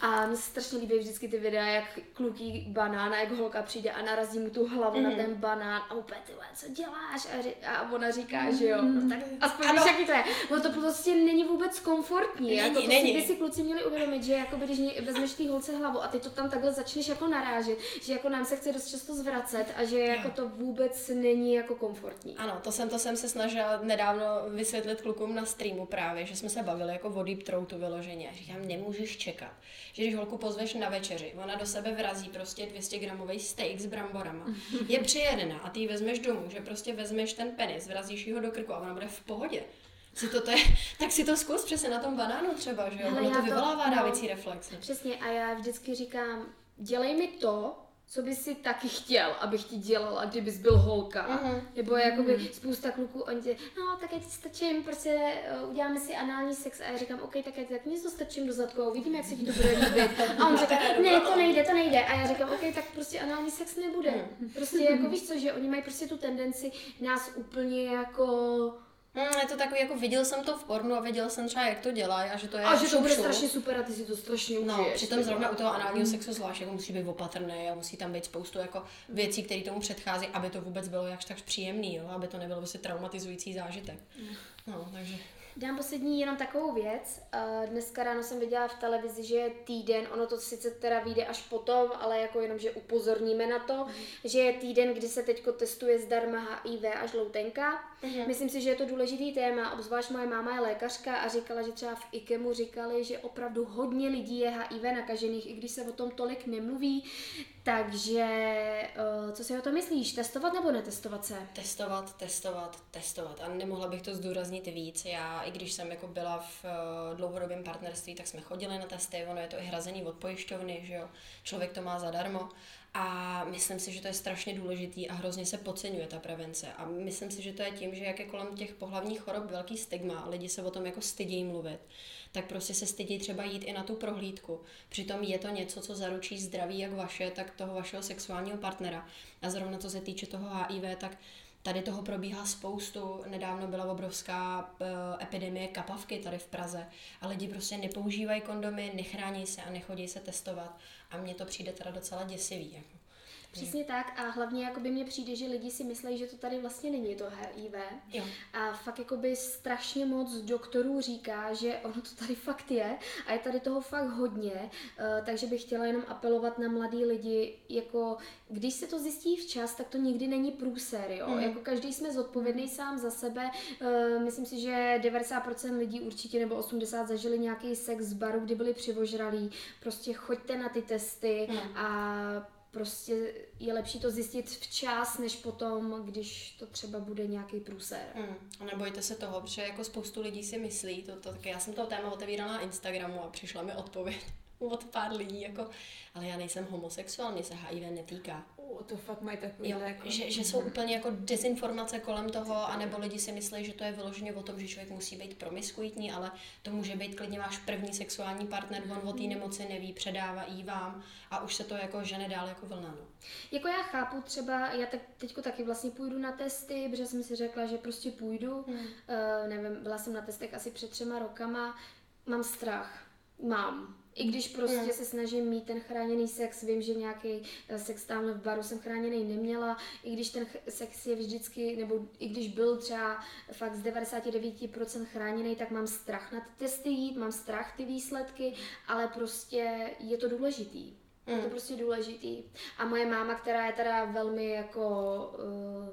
A mně se strašně líbí vždycky ty videa, jak kluký banán a jak holka přijde a narazí mu tu hlavu na Mhm. ten banán a úplně ty co děláš? A, ři- a ona říká, že jo, no tak aspoň Ano. víš, jaký to je. No to prostě není vůbec komfortní. Není, jako to není. si by si kluci měli uvědomit, že jako když vezmeš té holce hlavu a ty to tam takhle začneš jako narážet, že jako nám se chce dost často zvracet a že jako to vůbec není jako komfortní. Ano, to jsem, to jsem se snažila nedávno vysvětlit klukům na streamu právě, že jsme se bavili jako o deep throatu vyloženě. Říkám, nemůžeš čekat, že když holku pozveš na večeři, ona do sebe vrazí prostě 200 gramový steak s bramborama, je přijedená a ty ji vezmeš domů, že prostě vezmeš ten penis, vrazíš ho do krku a ona bude v pohodě. Si to, to je, tak si to zkus přesně na tom banánu třeba, že jo? Ono to to- vyvolává no. dávající reflexe. Přesně a já vždycky říkám, dělej mi to, co bys si taky chtěl, abych ti dělala, kdybys byl holka. Mhm. Nebo jakoby spousta kluků, oni ti, no tak já ti stačím, prostě uh, uděláme si anální sex a já říkám, OK, tak já ti tak něco stačím do zadku a uvidíme, jak se ti to bude líbit. A on říká, ne, to nejde, to nejde. A já říkám, OK, tak prostě anální sex nebude. Prostě jako víš co, že oni mají prostě tu tendenci nás úplně jako Mm, je to takový, jako viděl jsem to v pornu a viděl jsem třeba, jak to dělají a že to je a že to bude šup, strašně super a ty si to strašně No, užiješ. přitom zrovna u toho análního sexu zvlášť jako musí být opatrný a musí tam být spoustu jako věcí, které tomu předchází, aby to vůbec bylo jakž tak příjemný, jo? aby to nebylo vlastně traumatizující zážitek. No, takže Dám poslední jenom takovou věc. Eh, Dneska ráno jsem viděla v televizi, že je týden, ono to sice teda vyjde až potom, ale jako jenom, že upozorníme na to, že je týden, kdy se teďko testuje zdarma HIV a žloutenka. Myslím si, že je to důležitý téma, obzvlášť moje máma je lékařka a říkala, že třeba v IKEMu říkali, že opravdu hodně lidí je HIV nakažených, i když se o tom tolik nemluví. Takže eh, co si o to myslíš? Testovat nebo netestovat se? testovat, testovat, testovat. A nemohla bych to zdůraznit víc. Já, i když jsem jako byla v uh, dlouhodobém partnerství, tak jsme chodili na testy, ono je to i hrazený od pojišťovny, že jo. Člověk to má zadarmo. A myslím si, že to je strašně důležitý a hrozně se podceňuje ta prevence. A myslím si, že to je tím, že jak je kolem těch pohlavních chorob velký stigma, lidi se o tom jako stydí mluvit, tak prostě se stydí třeba jít i na tu prohlídku. Přitom je to něco, co zaručí zdraví jak vaše, tak toho vašeho sexuálního partnera. A zrovna co se týče toho HIV, tak Tady toho probíhá spoustu. Nedávno byla obrovská uh, epidemie kapavky tady v Praze a lidi prostě nepoužívají kondomy, nechrání se a nechodí se testovat. A mně to přijde teda docela děsivý. Jako. Přesně tak a hlavně jakoby mně přijde, že lidi si myslí, že to tady vlastně není to HIV. Jo. A fakt jakoby strašně moc doktorů říká, že ono to tady fakt je a je tady toho fakt hodně, uh, takže bych chtěla jenom apelovat na mladý lidi, jako když se to zjistí včas, tak to nikdy není průser, jo. Mhm. Jako každý jsme zodpovědný sám za sebe. Uh, myslím si, že 90% lidí určitě nebo 80 zažili nějaký sex z baru, kdy byli přivožralí. Prostě choďte na ty testy Mhm. a prostě je lepší to zjistit včas, než potom, když to třeba bude nějaký průser. Hmm. A nebojte se toho, protože jako spoustu lidí si myslí, to, to, taky já jsem to téma otevírala na Instagramu a přišla mi odpověď od pár lidí, jako, ale já nejsem homosexuál, mě se HIV netýká. O, to fakt mají takový Jo, jako... že, že jsou úplně jako dezinformace kolem toho, anebo lidi si myslí, že to je vyloženě o tom, že člověk musí být promiskuitní, ale to může být klidně váš první sexuální partner, on o té nemoci neví, předává jí vám a už se to jako žene dál jako vlna. No. Jako já chápu třeba, já tak teďko taky vlastně půjdu na testy, protože jsem si řekla, že prostě půjdu. Hmm. Uh, nevím, byla jsem na testech asi před třema rokama. Mám strach. Mám. I když prostě Hmm. se snažím mít ten chráněný sex, vím, že nějaký eh, sex tamhle v baru jsem chráněný neměla, i když ten sex je vždycky, nebo i když byl třeba fakt z 99% chráněný, tak mám strach na ty testy jít, mám strach ty výsledky, ale prostě je to důležitý. Je to Mm. prostě důležitý. A moje máma, která je teda velmi jako,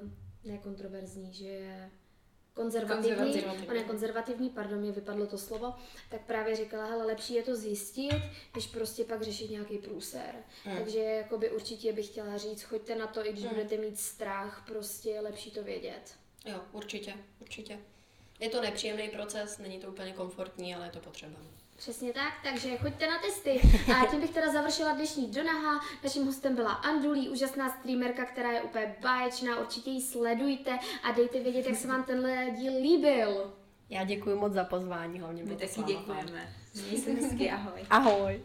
uh, nekontroverzní, že je konzervativní, Konzervativní. ona je konzervativní, pardon, mě vypadlo to slovo, tak právě říkala, hele, lepší je to zjistit, než prostě pak řešit nějaký průser. Mm. Takže jakoby určitě bych chtěla říct, choďte na to, i když Mm. budete mít strach, prostě je lepší to vědět. Jo, určitě, určitě. Je to nepříjemný proces, není to úplně komfortní, ale je to potřeba. Přesně tak, takže choďte na testy. A tím bych teda završila dnešní Donaha. Naším hostem byla Andulí, úžasná streamerka, která je úplně báječná. Určitě ji sledujte a dejte vědět, jak se vám tenhle díl líbil. Já děkuji moc za pozvání, hlavně My taky děkujeme. Měj se hezky, ahoj. Ahoj.